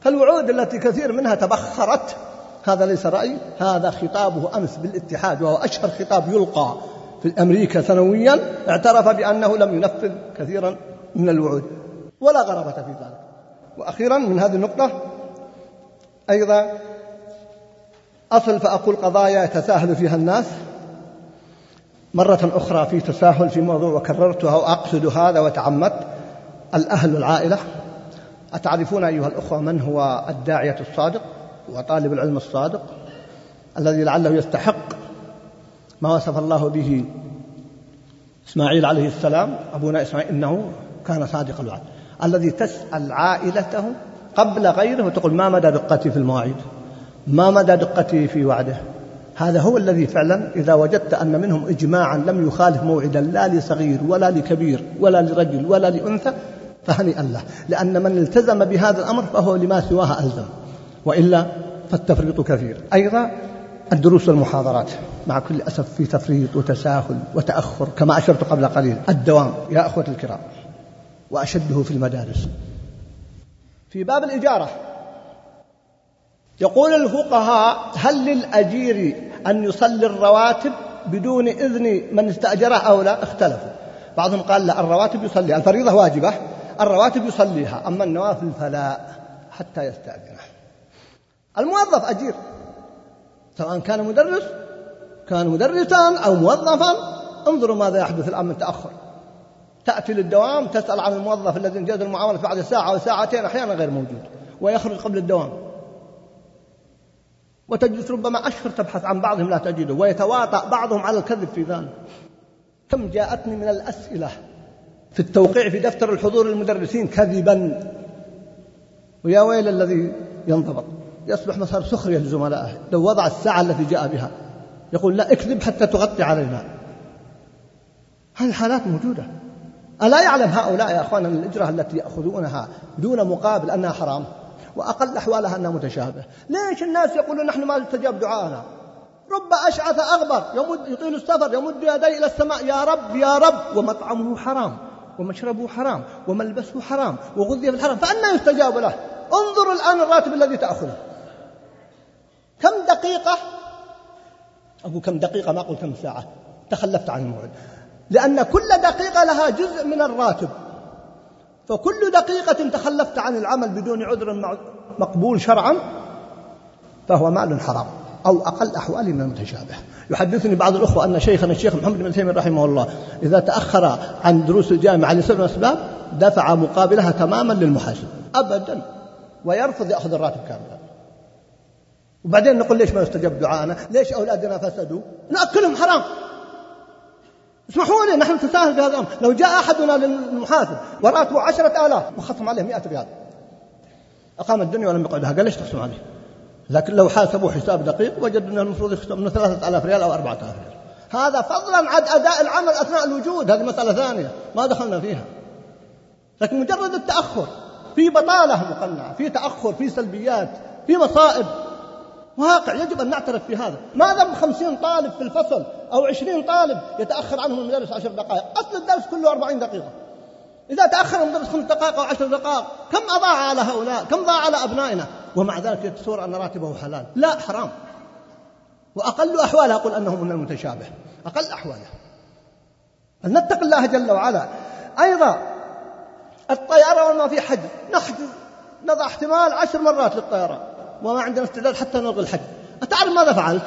فالوعود التي كثير منها تبخرت هذا ليس رايي هذا خطابه أمس بالاتحاد وهو أشهر خطاب يلقى في أمريكا سنويا اعترف بأنه لم ينفذ كثيرا من الوعود. ولا غرابة في ذلك. وأخيرا من هذه النقطة أيضا أصل فأقول قضايا يتساهل فيها الناس. مرة أخرى في تساهل في موضوع وكررتها وأقصد هذا وتعمدت. الأهل العائلة أتعرفون أيها الأخوة من هو الداعية الصادق وطالب العلم الصادق الذي لعله يستحق ما وصف الله به إسماعيل عليه السلام أبونا إسماعيل إنه كان صادق الوعد. الذي تسأل عائلته قبل غيره وتقول ما مدى دقتي في المواعيد؟ ما مدى دقته في وعده؟ هذا هو الذي فعلا إذا وجدت أن منهم إجماعا لم يخالف موعدا لا لصغير ولا لكبير ولا لرجل ولا لأنثى فهنيئا له لأن من التزم بهذا الأمر فهو لما سواها ألزم. وإلا فالتفريط كثير. أيضا الدروس والمحاضرات. مع كل أسف في تفريط وتساهل وتأخر كما أشرت قبل قليل الدوام يا أخوة الكرام وأشده في المدارس. في باب الإجارة يقول الفقهاء هل للأجير أن يصلي الرواتب بدون إذن من استأجره أو لا؟ اختلفوا. بعضهم قال لا الرواتب يصلي الفريضة واجبة. الرواتب يصليها أما النوافل فلا حتى يستأذنه. الموظف أجير سواء كان مدرس كان مدرسا أو موظفا انظروا ماذا يحدث الآن من تأخر. تأتي للدوام تسأل عن الموظف الذي انجز المعاملة بعد ساعة أو ساعتين أحيانا غير موجود ويخرج قبل الدوام. وتجلس ربما أشهر تبحث عن بعضهم لا تجده ويتواطأ بعضهم على الكذب في ذلك. كم جاءتني من الأسئلة في التوقيع في دفتر الحضور المدرسين كذبا. ويا ويل الذي ينضبط. يصبح مسار سخرية لزملائه لو وضع الساعة التي جاء بها. يقول لا اكذب حتى تغطي علينا. هذه الحالات موجودة. ألا يعلم هؤلاء يا أخوانا الإجرة التي يأخذونها دون مقابل أنها حرام؟ وأقل أحوالها أنها متشابهة. ليش الناس يقولون نحن ما استجاب دعاءنا؟ رب أشعث أغبر. يمد يطيل السفر. يمد يديه إلى السماء. يا رب يا رب. ومطعمه حرام. ومشربه حرام وملبسه حرام وغذي في الحرام فأنا يستجاب له. انظروا الآن الراتب الذي تأخذه. كم دقيقة؟ أقول كم دقيقة؟ ما أقول كم ساعة. تخلفت عن الموعد. لأن كل دقيقة لها جزء من الراتب. فكل دقيقة تخلفت عن العمل بدون عذر مقبول شرعا فهو مال حرام. أو أقل أحواله من المتشابه. يحدثني بعض الأخوة أن شيخنا الشيخ محمد بن تيمية رحمه الله إذا تأخر عن دروس الجامعة لسبب من الأسباب دفع مقابلها تماما للمحاسب. أبدا. ويرفض يأخذ الراتب كاملا. وبعدين نقول ليش ما يستجاب دعاءنا ليش أولادنا فسدوا؟ نأكلهم حرام. اسمحوا لي نحن نتساهل في هذا الأمر. لو جاء أحدنا للمحاسب وراتبه عشرة آلاف وخصم عليه مئة ريال. أقام الدنيا ولم يقعدها. قال ليش تخصم عليه؟ لكن لو حاسبوا حساب دقيق وجدوا أنه المفروض ثلاثة آلاف ريال أو أربعة آلاف ريال. هذا فضلا عن أداء العمل أثناء الوجود. هذه مسألة ثانية. ما دخلنا فيها. لكن مجرد التأخر. في بطالة مقنعة. في تأخر. في سلبيات. في مصائب. واقع. يجب أن نعترف بهذا ما دام خمسين طالب في الفصل أو عشرين طالب يتأخر عنهم المدرس عشر دقائق. أصل الدرس كله أربعين دقيقة. إذا تأخر المدرس خمس دقائق أو عشر دقائق كم أضاع على هؤلاء؟ كم ضاع على أبنائنا؟ ومع ذلك يتصور أن راتبه حلال. لا حرام. وأقل أحواله أقول أنه من المتشابه. أقل أحواله فلنتق الله جل وعلا. أيضا الطيارة وما في حج. نحجز نضع احتمال عشر مرات للطيران وما عندنا استعداد حتى نلغي الحج. أتعرف ماذا فعلت؟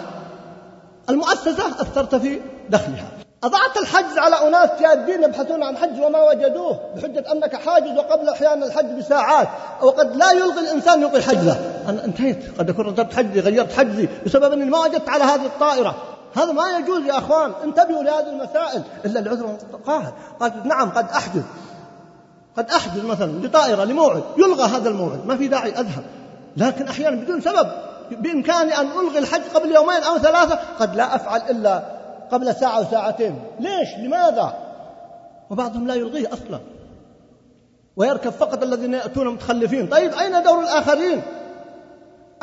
المؤسسة أثرت في دخلها. أضعت الحجز على أناس جادين يبحثون عن حج وما وجدوه بحجة أنك حاجز وقبل أحيانا الحج بساعات وقد لا يلغي الإنسان يلغي حجزه. أنا انتهيت. قد أكون رددت حجزي غيرت حجزي بسبب أني ما وجدت على هذه الطائرة. هذا ما يجوز يا أخوان. انتبهوا لهذه المسائل. إلا العذر قاهر قال نعم قد أحجز. قد أحجز مثلا لطائرة لموعد. يلغى هذا الموعد. ما في داعي أذهب. لكن أحيانا بدون سبب. بإمكاني أن ألغي الحج قبل يومين أو ثلاثة. قد لا أفعل إلا قبل ساعة أو ساعتين ليش؟ لماذا؟ وبعضهم لا يلغيه أصلا. ويركب فقط الذين يأتون متخلفين. طيب أين دور الآخرين؟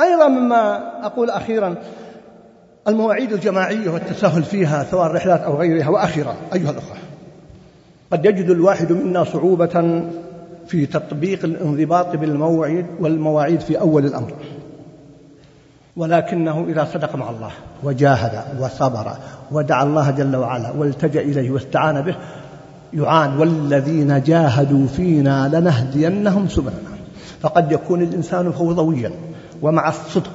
أيضا مما أقول أخيرا المواعيد الجماعية والتساهل فيها سواء الرحلات أو غيرها وأخيرا. أيها الأخوة قد يجد الواحد منا صعوبة في تطبيق الانضباط بالموعد والمواعيد في أول الأمر. ولكنه إذا صدق مع الله. وجاهد وصبر ودعا الله جل وعلا والتجأ إليه واستعان به يعان والذين جاهدوا فينا لنهدينهم سبلنا. فقد يكون الإنسان فوضويا ومع الصدق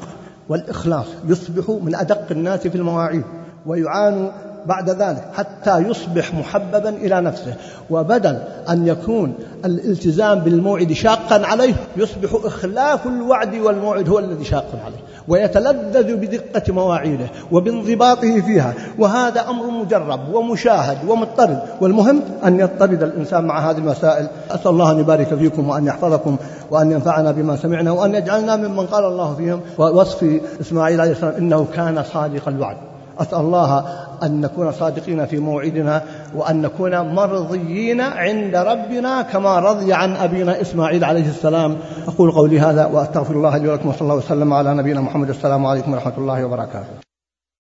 والإخلاص يصبح من أدق الناس في المواعيد ويعان بعد ذلك حتى يصبح محببا إلى نفسه. وبدل أن يكون الالتزام بالموعد شاقا عليه يصبح إخلاف الوعد والموعد هو الذي شاق عليه ويتلذذ بدقة مواعيده وبانضباطه فيها. وهذا أمر مجرب ومشاهد ومضطرد والمهم أن يضطرد الإنسان مع هذه المسائل. أسأل الله أن يبارك فيكم وأن يحفظكم وأن ينفعنا بما سمعنا وأن يجعلنا ممن قال الله فيهم. ووصف إسماعيل عليه السلام إنه كان صادق الوعد. أسأل الله أن نكون صادقين في موعدنا وأن نكون مرضيين عند ربنا كما رضي عن أبينا إسماعيل عليه السلام. أقول قولي هذا وأستغفر الله لي ولكم وصلى الله وسلم على نبينا محمد. السلام عليكم ورحمة الله وبركاته.